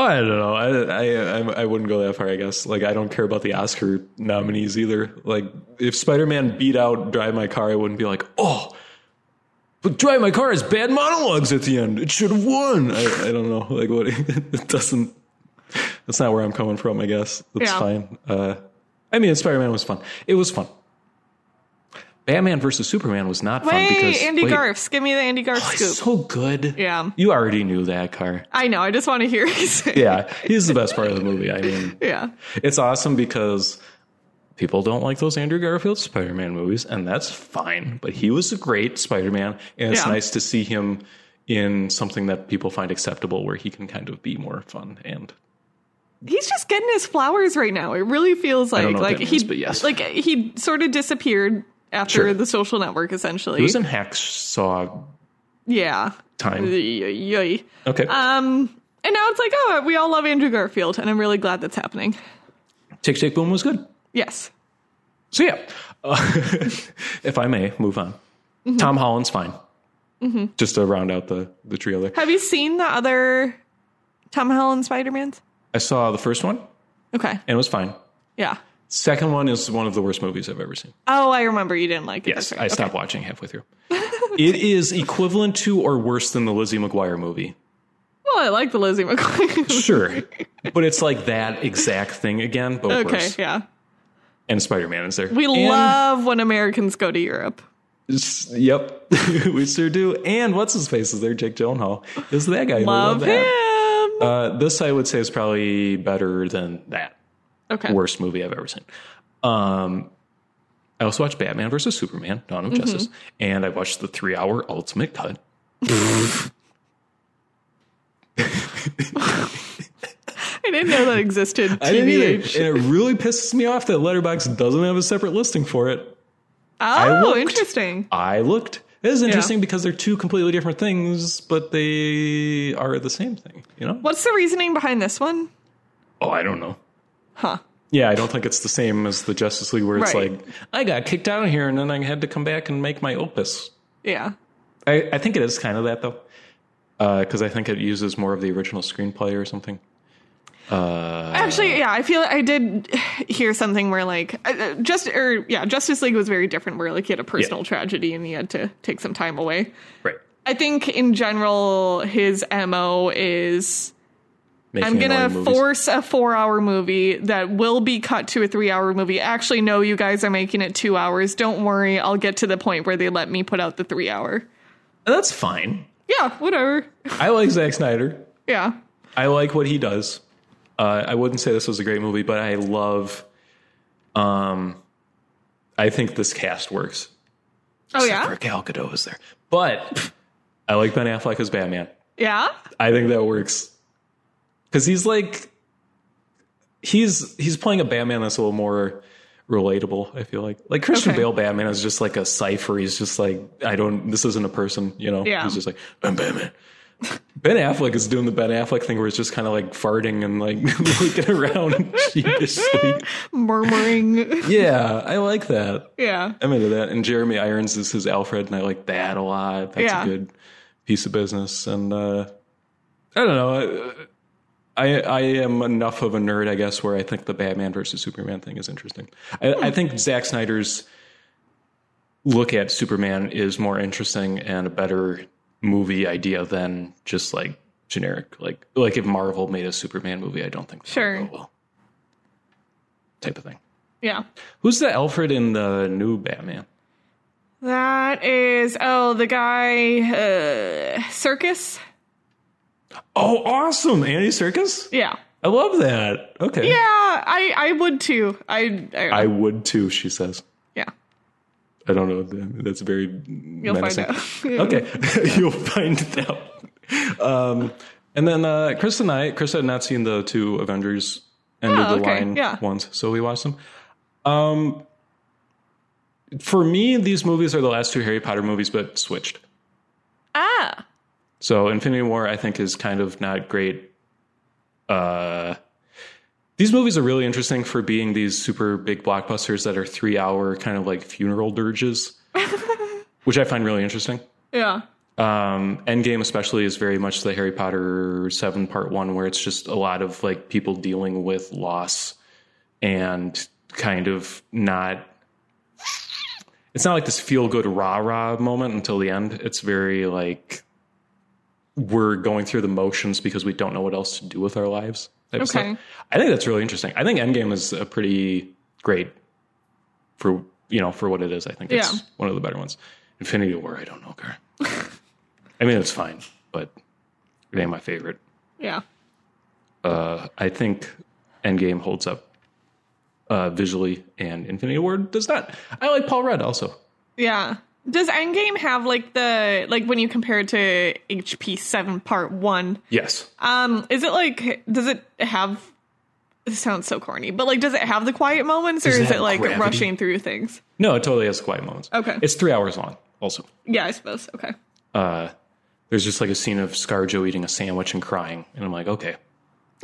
I don't know. I, I I I wouldn't go that far. I guess. Like I don't care about the Oscar nominees either. Like if Spider Man beat out Drive My Car, I wouldn't be like, oh, but Drive My Car has bad monologues at the end. It should have won. I, I don't know. Like what? [laughs] It doesn't. That's not where I'm coming from. I guess that's Yeah. fine. Uh, I mean, Spider Man was fun. It was fun. Batman versus Superman was not fun Wait, because Andy wait, Garfs. Give me the Andy Garf oh, scoop. so good. Yeah. you already knew that car. I know. I just want to hear. Yeah, he's the best part of the movie. I mean, [laughs] Yeah. it's awesome because people don't like those Andrew Garfield Spider Man movies, and that's fine. But he was a great Spider Man, and it's Yeah. nice to see him in something that people find acceptable where he can kind of be more fun and He's just getting his flowers right now. It really feels like don't know what like he means, but yes. like he sort of disappeared after Sure. the social network essentially. he was in Hacksaw yeah. time. Yoy. Okay, Um and now it's like, oh, we all love Andrew Garfield, and I'm really glad that's happening. Tick Tick Boom was good. Yes. So yeah, uh, [laughs] if I may move on, Mm-hmm. Tom Holland's fine. Just to round out the the trio there. Have you seen the other Tom Holland Spider-Mans? I saw the first one Okay. and it was fine. Yeah. Second one is one of the worst movies I've ever seen. Oh, I remember you didn't like it. Yes, That's I right. stopped watching halfway through. [laughs] it is equivalent to or worse than the Lizzie McGuire movie. Well, I like the Lizzie McGuire. [laughs] Sure, but it's like that exact thing again, but okay, worse. yeah. And Spider Man is there. We And- love when Americans go to Europe. Yep, [laughs] we sure do. And what's his face is there? Jake Gyllenhaal is that guy. We Love, that. him. Uh, this I would say is probably better than that. Okay. Worst movie I've ever seen. Um, I also watched Batman versus Superman: Dawn Mm-hmm. of Justice, and I watched the three-hour Ultimate Cut. [laughs] I didn't know that existed. I didn't either. And it really pisses me off that Letterboxd doesn't have a separate listing for it. Oh, looked. interesting. I looked. It is interesting because they're two completely different things, but they are the same thing, you know? What's the reasoning behind this one? Oh, I don't know. Huh. Yeah, I don't think it's the same as the Justice League where it's Right. like, I got kicked out of here and then I had to come back and make my opus. Yeah. I, I think it is kind of that though. Because I think it uses more of the original screenplay or something. Uh, Actually, yeah, I feel I did hear something where like uh, just or yeah, Justice League was very different where like he had a personal tragedy and he had to take some time away. right. I think in general his MO is I'm gonna force a four hour movie that will be cut to a three hour movie. Actually, no, you guys are making it two hours. Don't worry, I'll get to the point where they let me put out the three hour. That's fine. Yeah, whatever. I like Zack Snyder. Yeah. I like what he does. Uh, I wouldn't say this was a great movie, but I love. Um, I think this cast works. Oh Except yeah. for Gal Gadot is there, but I like Ben Affleck as Batman. Yeah. I think that works because he's like he's he's playing a Batman that's a little more relatable. I feel like like Christian Okay. Bale Batman is just like a cipher. He's just like I don't. This isn't a person. You know. Yeah. He's just like I'm Batman. Ben Affleck is doing the Ben Affleck thing where he's just kind of like farting and like [laughs] looking around sheepishly. [laughs] Murmuring. Yeah, I like that. yeah. I'm into that. And Jeremy Irons is his Alfred, and I like that a lot. That's Yeah. a good piece of business. And uh, I don't know. I I am enough of a nerd, I guess, where I think the Batman versus Superman thing is interesting. I, I think Zack Snyder's look at Superman is more interesting and a better movie idea than just like generic. Like like if Marvel made a Superman movie, I don't think that would Sure. go well. Type of thing. Yeah. Who's the Alfred in the new Batman? That is oh the guy uh Serkis. Oh, awesome! Andy Serkis. Yeah. I love that. Okay. Yeah, I I would too. I I, I would too. She says. yeah. I don't know. That's very You'll menacing. find out. [laughs] Okay, [laughs] you'll find out. Um, and then uh, Chris and I, Chris had not seen the two Avengers end Oh, of the okay, line yeah. ones, so we watched them. Um, for me, these movies are the last two Harry Potter movies, but switched. Ah. So Infinity War, I think, is kind of not great. Uh, these movies are really interesting for being these super big blockbusters that are three hour kind of like funeral dirges, [laughs] which I find really interesting. Yeah. Um, Endgame, especially, is very much the Harry Potter seven part one, where it's just a lot of like people dealing with loss and kind of not. It's not like this feel good rah rah moment until the end. It's very like we're going through the motions because we don't know what else to do with our lives. Okay. I think that's really interesting. I think Endgame is a pretty great for you know for what it is. I think it's Yeah. one of the better ones. Infinity War, I don't know, Car. [laughs] I mean, it's fine, but it ain't my favorite. Yeah. Uh, I think Endgame holds up uh, visually, and Infinity War does not. I like Paul Rudd also. Yeah. Does Endgame have like the like when you compare it to HP seven part one? Yes, Um, is it like does it have? This sounds so corny, but like, does it have the quiet moments, or Does it is it have like gravity? rushing through things? no, it totally has quiet moments. Okay. it's three hours long. Also, Yeah, I suppose. Okay. uh, there's just like a scene of ScarJo eating a sandwich and crying, and I'm like, okay, [laughs]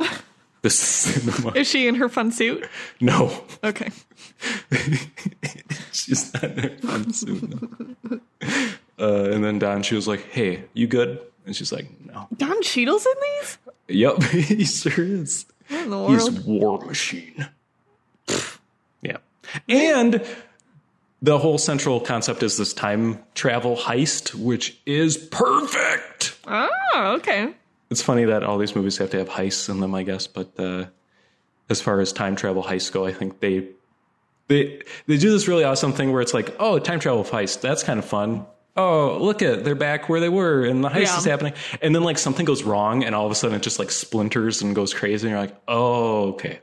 this cinema. Is she in her fun suit? no. Okay. [laughs] She's not in her fun suit. no. Uh, and then Don, she was like, "Hey, you good?" And she's like, "No." Don Cheadle's in these? Yep, [laughs] he sure is. What in the He's? War Machine. yeah, and the whole central concept is this time travel heist, which is perfect. Oh, okay. It's funny that all these movies have to have heists in them, I guess. But uh, as far as time travel heists go, I think they they they do this really awesome thing where it's like, oh, time travel heist, that's kind of fun. Oh, look at they're back where they were, and the heist Yeah. is happening. And then like something goes wrong, and all of a sudden it just like splinters and goes crazy, and you're like, oh, okay,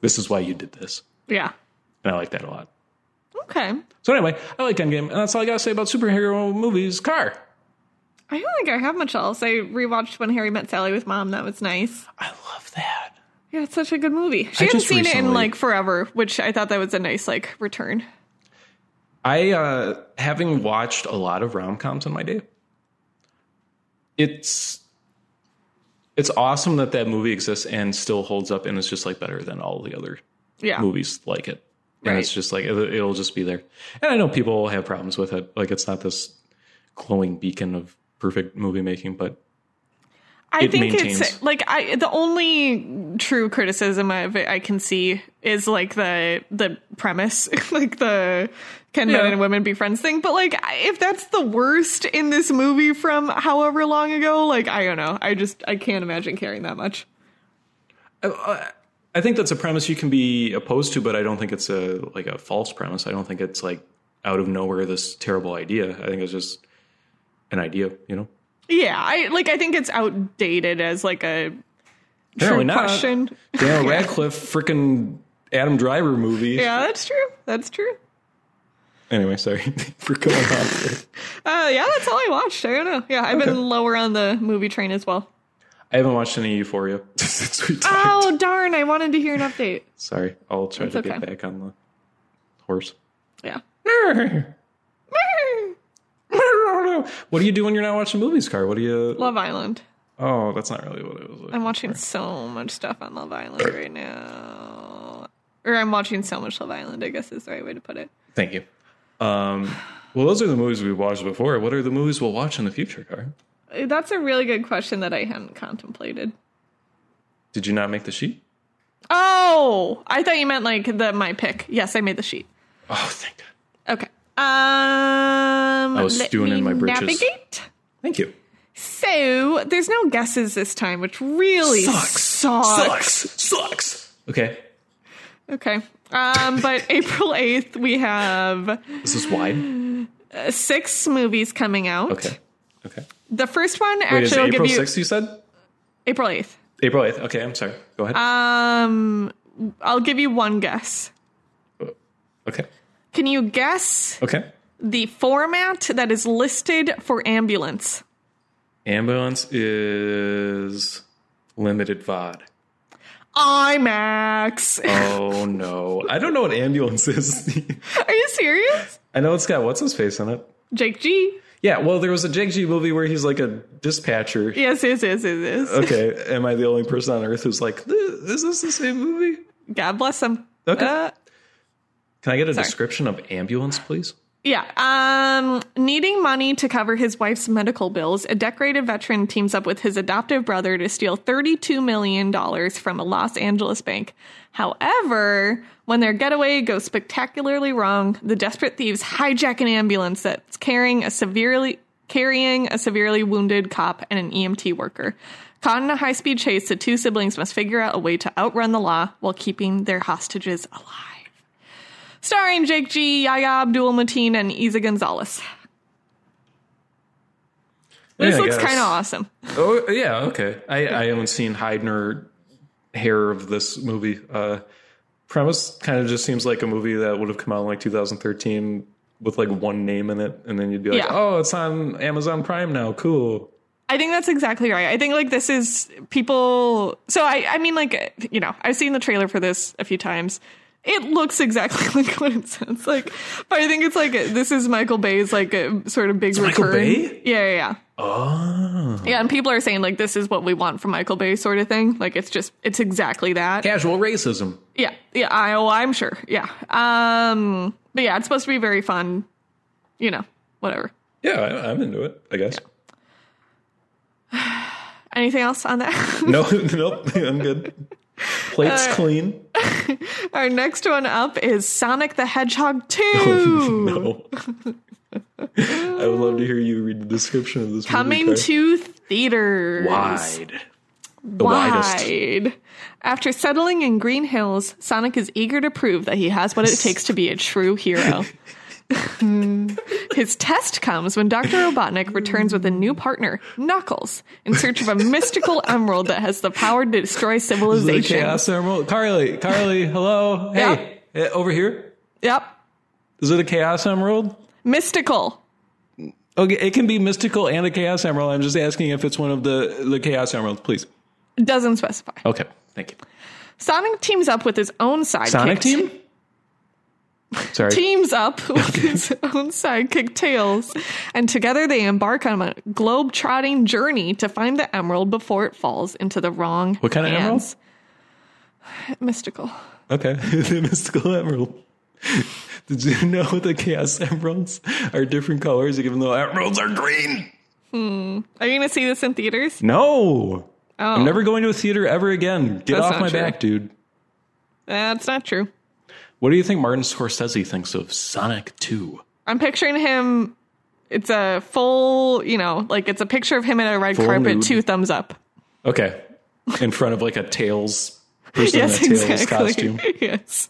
this is why you did this, Yeah. and I like that a lot. Okay. So anyway, I like Endgame, and that's all I gotta say about superhero movies. Car, I don't think I have much else. I rewatched When Harry Met Sally with Mom. That was nice. I love that. Yeah, it's such a good movie. She I hadn't seen it in like forever, which I thought that was a nice like return. I uh having watched a lot of rom coms in my day. It's it's awesome that that movie exists and still holds up and it's just like better than all the other Yeah. movies like it. And Right. it's just like it'll, it'll just be there. And I know people have problems with it. Like it's not this glowing beacon of perfect movie making, but I it think maintains- it's like I the only true criticism of it I can see is like the the premise, [laughs] like the can men and women be friends thing. But like if that's the worst in this movie from however long ago, like I don't know. I just I can't imagine caring that much. I think that's a premise you can be opposed to, but I don't think it's a like a false premise. I don't think it's like out of nowhere this terrible idea. I think it's just an idea, you know. Yeah, I like I think it's outdated as like a true Apparently not. question. Daniel [laughs] Radcliffe, freaking Adam Driver movie. Yeah, that's true. That's true. Anyway, sorry [laughs] for going off. Uh, yeah, that's all I watched. I don't know. Yeah, I've Okay. been lower on the movie train as well. I haven't watched any Euphoria [laughs] since we talked. Oh darn! I wanted to hear an update. Sorry, I'll try It's to okay. get back on the horse. Yeah. [laughs] what do you do when you're not watching movies, Car? What do you? Love Island. Oh, that's not really what it was. I'm watching so much stuff on Love Island right now. Or I'm watching so much Love Island, I guess is the right way to put it. Thank you. Um, well, those are the movies we've watched before. What are the movies we'll watch in the future, Car? That's a really good question that I hadn't contemplated. Did you not make the sheet? Oh, I thought you meant like the my pick. Yes, I made the sheet. Oh, thank God. Okay. Um, I was stewing in my britches. Navigate. Thank you. So there's no guesses this time, which really Sucks. sucks. Sucks. Sucks. Okay. Okay. Um, [laughs] but April 8th, we have This is wide. uh, six movies coming out. Okay. Okay. The first one Wait, actually will give April you 6th, you said? April 8th. April 8th. Okay, I'm sorry. Go ahead. Um, I'll give you one guess. okay. Can you guess Okay. the format that is listed for ambulance? Ambulance is limited VOD. IMAX. Oh no. I don't know what ambulance is. [laughs] Are you serious? I know it's got what's his face in it. Jake G. Yeah, well there was a Jake G movie where he's like a dispatcher. Yes, yes, yes, yes, yes. Okay, am I the only person on earth who's like, is this the same movie? God bless him. Okay. Uh, Can I get a Sorry. description of ambulance, please? Yeah. Um, needing money to cover his wife's medical bills, a decorated veteran teams up with his adoptive brother to steal $32 million from a Los Angeles bank. However, when their getaway goes spectacularly wrong, the desperate thieves hijack an ambulance that's carrying a severely carrying a severely wounded cop and an EMT worker. Caught in a high speed chase, the two siblings must figure out a way to outrun the law while keeping their hostages alive. Starring Jake G, Yahya Abdul-Mateen, and Eiza González. This Yeah, looks kind of awesome. Oh yeah, okay. I, I haven't seen hide nor hair of this movie. Uh, premise kind of just seems like a movie that would have come out in like 2013 with like one name in it, and then you'd be like, Yeah. "Oh, it's on Amazon Prime now. Cool." I think that's exactly right. I think like this is people. So I, I mean, like you know, I've seen the trailer for this a few times. It looks exactly [laughs] like what it sounds like, but I think it's like this is Michael Bay's like a sort of big Michael return. Bay? Yeah, yeah, yeah. Oh, Yeah, and people are saying like this is what we want from Michael Bay, sort of thing. Like it's just it's exactly that. casual racism. Yeah, yeah. I, oh, I'm sure. Yeah. Um. But yeah, it's supposed to be very fun. You know, whatever. Yeah, I, I'm into it. I guess. [sighs] Anything else on that? No, [laughs] [laughs] nope. I'm good. Plate's Uh, clean. [laughs] Our next one up is Sonic the Hedgehog 2. [laughs] No. [laughs] I would love to hear you read the description of this Coming movie. to theaters. wide. The widest. Wide. After settling in Green Hills, Sonic is eager to prove that he has what it takes to be a true hero. [laughs] His test comes when Dr. Robotnik returns with a new partner, Knuckles, in search of a mystical emerald that has the power to destroy Is it a civilization. chaos emerald? Carly, Carly, hello. Hey, eh, over here. Yep. Is it a chaos emerald? Mystical. Okay, it can be mystical and a chaos emerald. I'm just asking if it's one of the the chaos emeralds, please. Doesn't specify. Okay, thank you. Sonic teams up with his own sidekick. Sonic team. Sorry. teams up [laughs] with his own sidekick Tails, and together they embark on a globe-trotting journey to find the emerald before it falls into the wrong What kind of hands. [sighs] Mystical. Okay, [laughs] the mystical emerald. Did you know [laughs] the chaos emeralds are different colors, even though emeralds are green? Hmm. Are you going to see this in theaters? No. Oh, I'm never going to a theater ever again. Get That's off my true. back, dude. That's not true. What do you think Martin Scorsese thinks of Sonic 2? I'm picturing him. It's a full, you know, like it's a picture of him in a red Full carpet, nude. two thumbs up. Okay. In front of like a Tails person Yes, in a Tails exactly. costume. [laughs] yes.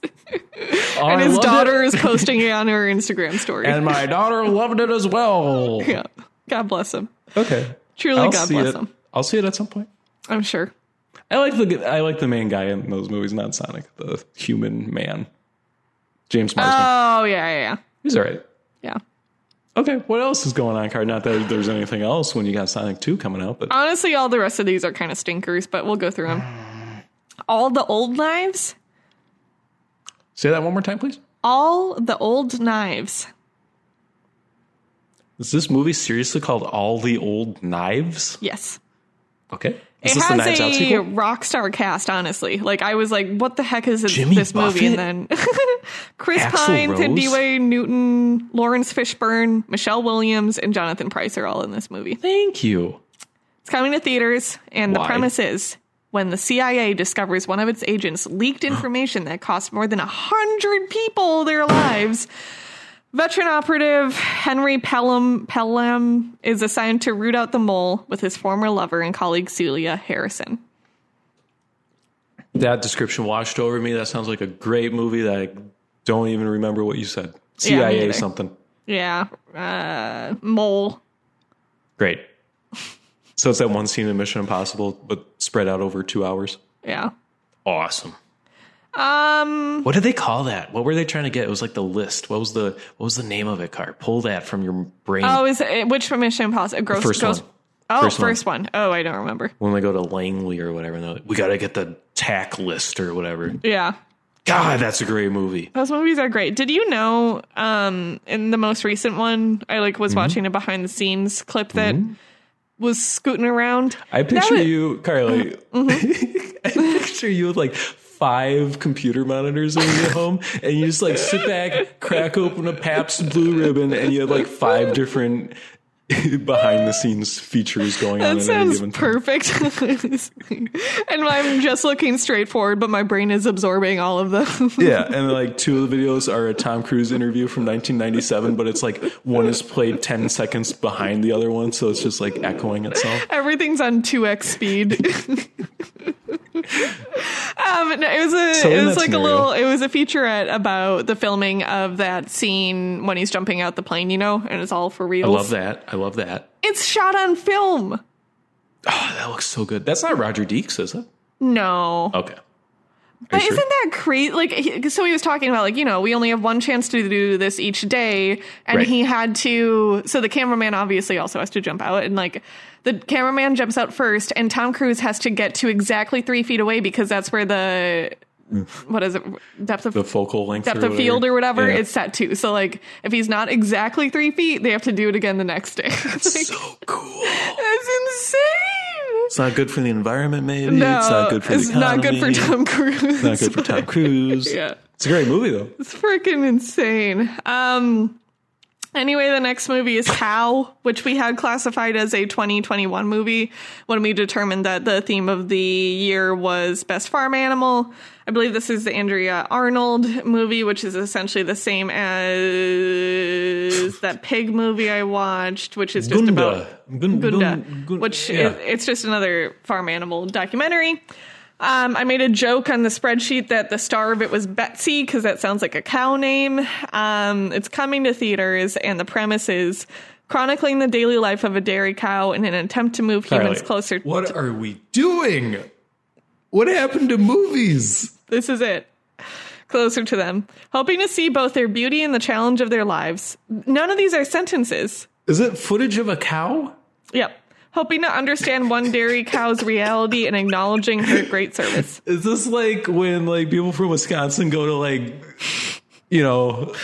Oh, I And his daughter it. is [laughs] posting it on her Instagram story. And my daughter loved it as well. [laughs] yeah. God bless him. Okay. Truly, I'll God bless it. him. I'll see it at some point. I'm sure. I like the I like the main guy in those movies, not Sonic, the human man. James Marsden. Oh yeah, yeah, yeah. He's all right. yeah. Okay, what else is going on, Card? Not that there's anything else when you got Sonic 2 coming out, but Honestly, all the rest of these are kind of stinkers, but we'll go through them. All the old knives. say that one more time, please. All the old knives. Is this movie seriously called All the Old Knives? Yes. Okay. Is It the has a rock star cast, honestly. Like, I was like, what the heck is this, Jimmy this movie? And then [laughs] Chris Axl Pine, Rose? Thandiwe Newton, Laurence Fishburne, Michelle Williams, and Jonathan Pryce are all in this movie. Thank you. It's coming to theaters, and the Why? premise is when the CIA discovers one of its agents leaked information that cost more than a hundred people their lives. Veteran operative Henry Pelham Pelham is assigned to root out the mole with his former lover and colleague Celia Harrison. That description washed over me. That sounds like a great movie that I don't even remember what you said. CIA neither. something. Yeah, uh, mole. Great. So it's that one scene in Mission Impossible, but spread out over two hours. Yeah. Awesome. Um. What did they call that? What were they trying to get? It was like the list. What was the what was the name of it, Car? Pull that from your brain. Oh, is it which Mission Impossible? Gross. first Ghost- one. Oh, First first, one. one. Oh, I don't remember. when they go to Langley or whatever, like, we got to get the tack list or whatever. Yeah. God, that's a great movie. Those movies are great. Did you know um in the most recent one I like Mm-hmm. was watching a behind the scenes clip that was scooting around? I picture was- you, Carly. Mm-hmm. [laughs] I picture you with like five computer monitors in your home, and you just like sit back, crack open a Pabst Blue Ribbon, and you have like five different [laughs] behind the scenes features going on That at any sounds perfect. [laughs] and I'm just looking straight forward, but my brain is absorbing all of them. [laughs] Yeah, and like two of the videos are a Tom Cruise interview from 1997, but it's like one is played 10 seconds behind the other one, so it's just like echoing itself. Everything's on 2x speed. um, no, it was a So it was that like scenario- a little it was a featurette about the filming of that scene when he's jumping out the plane, you know, and it's all for real. I love that. I love that. It's shot on film. Oh, that looks so good. That's not Roger Deakins, is it? No. Okay. But sure? isn't that crazy? Like, he, so he was talking about, like, you know, we only have one chance to do this each day. And Right. he had to, so the cameraman obviously also has to jump out. And, like, the cameraman jumps out first, and Tom Cruise has to get to exactly three feet away because that's where the, what is it, depth of the focal length depth of field or whatever Yeah. it's set to. So, like, if he's not exactly three feet, they have to do it again the next day. [laughs] Like, so cool. that's insane. It's not good for the environment, maybe. No, it's not good for the it's not good for. Tom Cruise. It's not good for Tom [laughs] Cruise. yeah. It's a great movie, though. It's freaking insane. Um anyway, the next movie is Cow, which we had classified as a 2021 movie when we determined that the theme of the year was best farm animal. I believe this is the Andrea Arnold movie, which is essentially the same as that pig movie I watched, which is just about Gun- Gunda, Gun- Gun- which yeah. is, it's just another farm animal documentary. Um, I made a joke on the spreadsheet that the star of it was Betsy because that sounds like a cow name. Um, it's coming to theaters, and the premise is chronicling the daily life of a dairy cow in an attempt to move humans Carly, closer. What are we doing? What happened to movies? This is it. Closer to them, hoping to see both their beauty and the challenge of their lives. None of these are sentences. Is it footage of a cow? Yep. Hoping to understand one dairy cow's reality and acknowledging her great service. Is this like when like people from Wisconsin go to like you know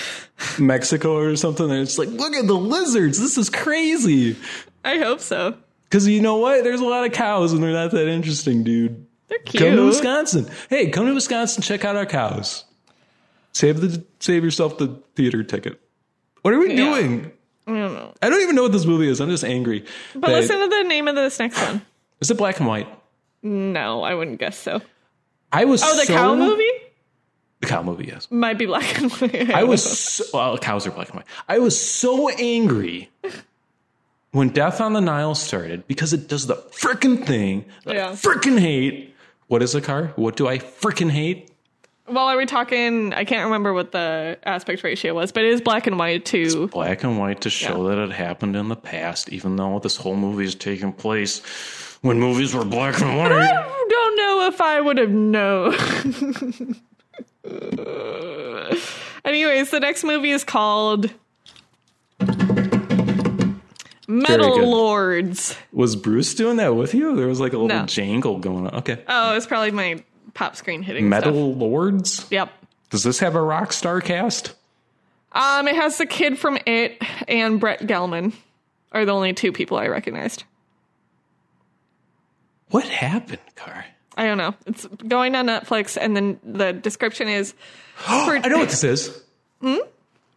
Mexico or something and it's like look at the lizards this is crazy I hope so. because you know what there's a lot of cows and they're not that interesting dude They're cute. come to Wisconsin hey come to Wisconsin check out our cows save the save yourself the theater ticket what are we Yeah. doing I don't know. I don't even know what this movie is I'm just angry But listen to the name of this next one. is it black and white No, I wouldn't guess so. I was Oh, the so- cow movie the cow movie yes might be black and white. [laughs] I was so, well, cows are black and white. I was so angry when Death on the Nile started because it does the frickin' thing. that I Yeah. frickin' hate. What is a car? What do I frickin' hate? Well, are we talking? I can't remember what the aspect ratio was, but it is black and white too. Black and white to show that it happened in the past, even though this whole movie is taking place when movies were black and white. I don't know if I would have known. Anyways, the next movie is called Metal. Lords. Was Bruce doing that with you? There was like a little No. jangle going on. Okay. Oh, it's probably my pop screen hitting Metal stuff. Lords? Yep. Does this have a rock star cast? Um, it has the kid from It and Brett Gelman are the only two people I recognized. What happened, Car? I don't know. It's going on Netflix, and then the description is for, [gasps] I know what this is. Hmm?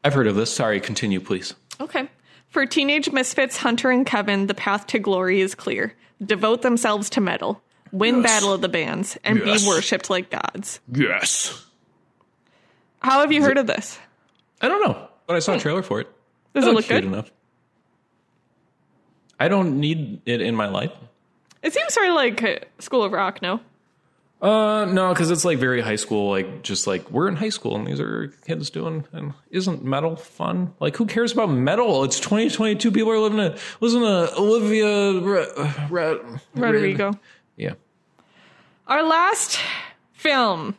I've heard of this. Sorry, continue, please. Okay. For teenage misfits Hunter and Kevin, the path to glory is clear. Devote themselves to metal, win Yes. battle of the bands, and Yes. be worshipped like gods. Yes. How have you heard of this? I don't know, but I saw a trailer for it. Does it That look cute good? enough. I don't need it in my life. It seems sort of like uh, School of Rock, no? Uh, no, because it's like very high school. Like, just like we're in high school and these are kids doing. And isn't metal fun? Like, who cares about metal? It's 2022. People are living to listen to Olivia Ra- Ra- Rodrigo. Yeah, Our last film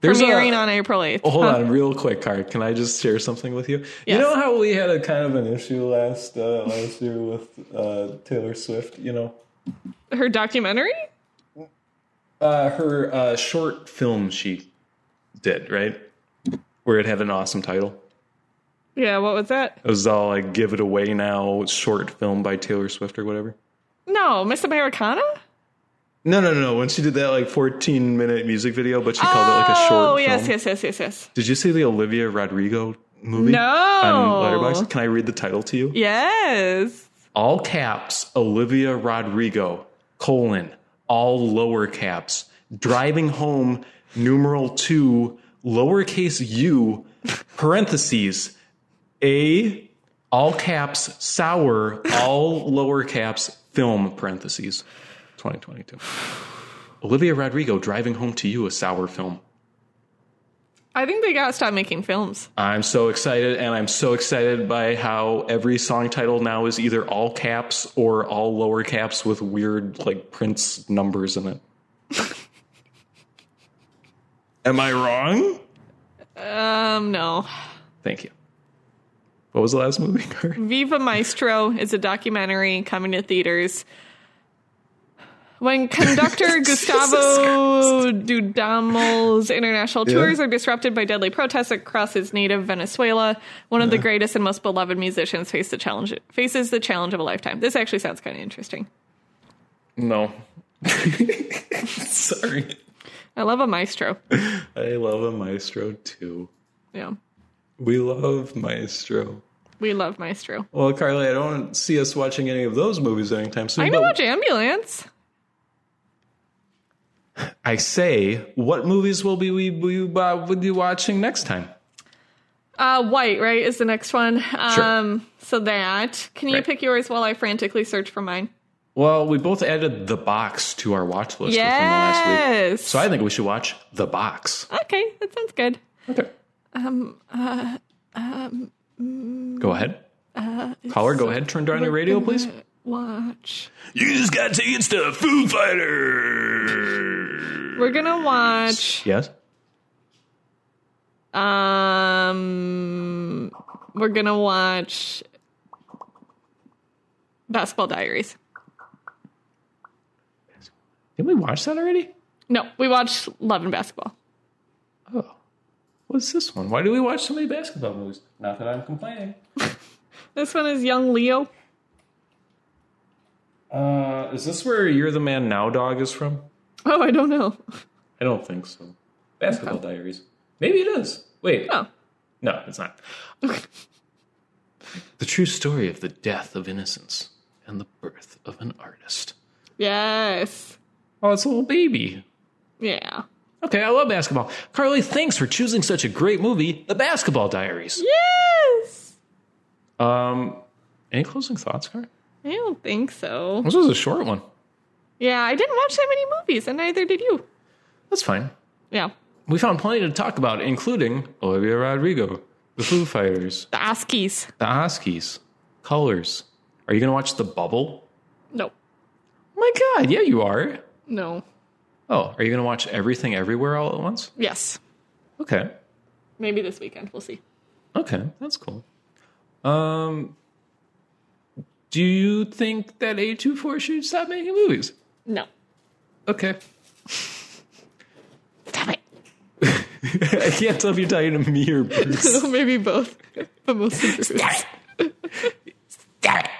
there's premiering a, on April 8th. Oh, hold Huh? on, real quick, Card. Can I just share something with you? You know how we had a kind of an issue last uh, last year with uh, Taylor Swift. You know, Her documentary? uh, her uh, short film she did right, where it had an awesome title. Yeah, what was that? It was all like "Give It Away Now" short film by Taylor Swift or whatever. No, Miss Americana? No, no, no, no. When she did that like 14 minute music video, but she called it like a short Oh yes, yes, yes, yes, yes. Did you see the Olivia Rodrigo movie? No. On Letterboxd? Can I read the title to you? Yes. All caps, Olivia Rodrigo, colon, all lower caps, driving home, numeral two, lowercase u, parentheses, a, all caps, sour, all lower caps, film, parentheses, 2022. Olivia Rodrigo, driving home to you, a sour film. I think they gotta stop making films. I'm so excited, and I'm so excited by how every song title now is either all caps or all lower caps with weird like Prince numbers in it. [laughs] Am I wrong? Um, no. Thank you. What was the last movie? Viva Maestro is a documentary coming to theaters. When conductor [laughs] Gustavo Dudamel's international tours are disrupted by deadly protests across his native Venezuela, one of the greatest and most beloved musicians face the challenge faces the challenge of a lifetime. This actually sounds kind of interesting. no. [laughs] Sorry. I love a maestro. I love a maestro too. Yeah, We love maestro. we love maestro. Well, Carly, I don't see us watching any of those movies anytime soon. I know watch ambulance. I say, what movies will be we, we uh, will be watching next time? Uh, white, right, is the next one. Um, so that. Can you Right. pick yours while I frantically search for mine? Well, we both added The Box to our watch list within the last week. So I think we should watch The Box. okay, that sounds good. Okay. Um, uh, go ahead. Caller, go ahead. Turn down your radio, please. Watch. You just got tickets to Foo Fighters. We're gonna watch. Yes. Um, we're gonna watch Basketball Diaries. Didn't we watch that already? No, we watched Love and Basketball. Oh. What's this one? Why do we watch so many basketball movies? Not that I'm complaining. [laughs] This one is Young Leo. Uh, is this where You're the Man Now Dog is from? Oh, I don't know. I don't think so. Basketball Diaries. Maybe it is. Wait. Oh, No, it's not. [laughs] the true story of the death of innocence and the birth of an artist. yes. Oh, it's a little baby. Yeah. Okay, I love basketball. Carly, thanks for choosing such a great movie, The Basketball Diaries. Yes. Um, any closing thoughts, Carly? I don't think so. This was a short one. Yeah, I didn't watch that many movies, and neither did you. That's fine. Yeah. We found plenty to talk about, including Olivia Rodrigo, the Foo Fighters, The Oskies. the Oskies, Colors. Are you going to watch The Bubble? No. Oh my God, yeah, you are. No. Oh, are you going to watch Everything Everywhere all at once? Yes. Okay. Maybe this weekend. We'll see. Okay, that's cool. Um, do you think that A24 should stop making movies? No. Okay. Stop it. [laughs] I can't tell if you're talking to me or [laughs] Bruce. Maybe both. But mostly Bruce. Stop it.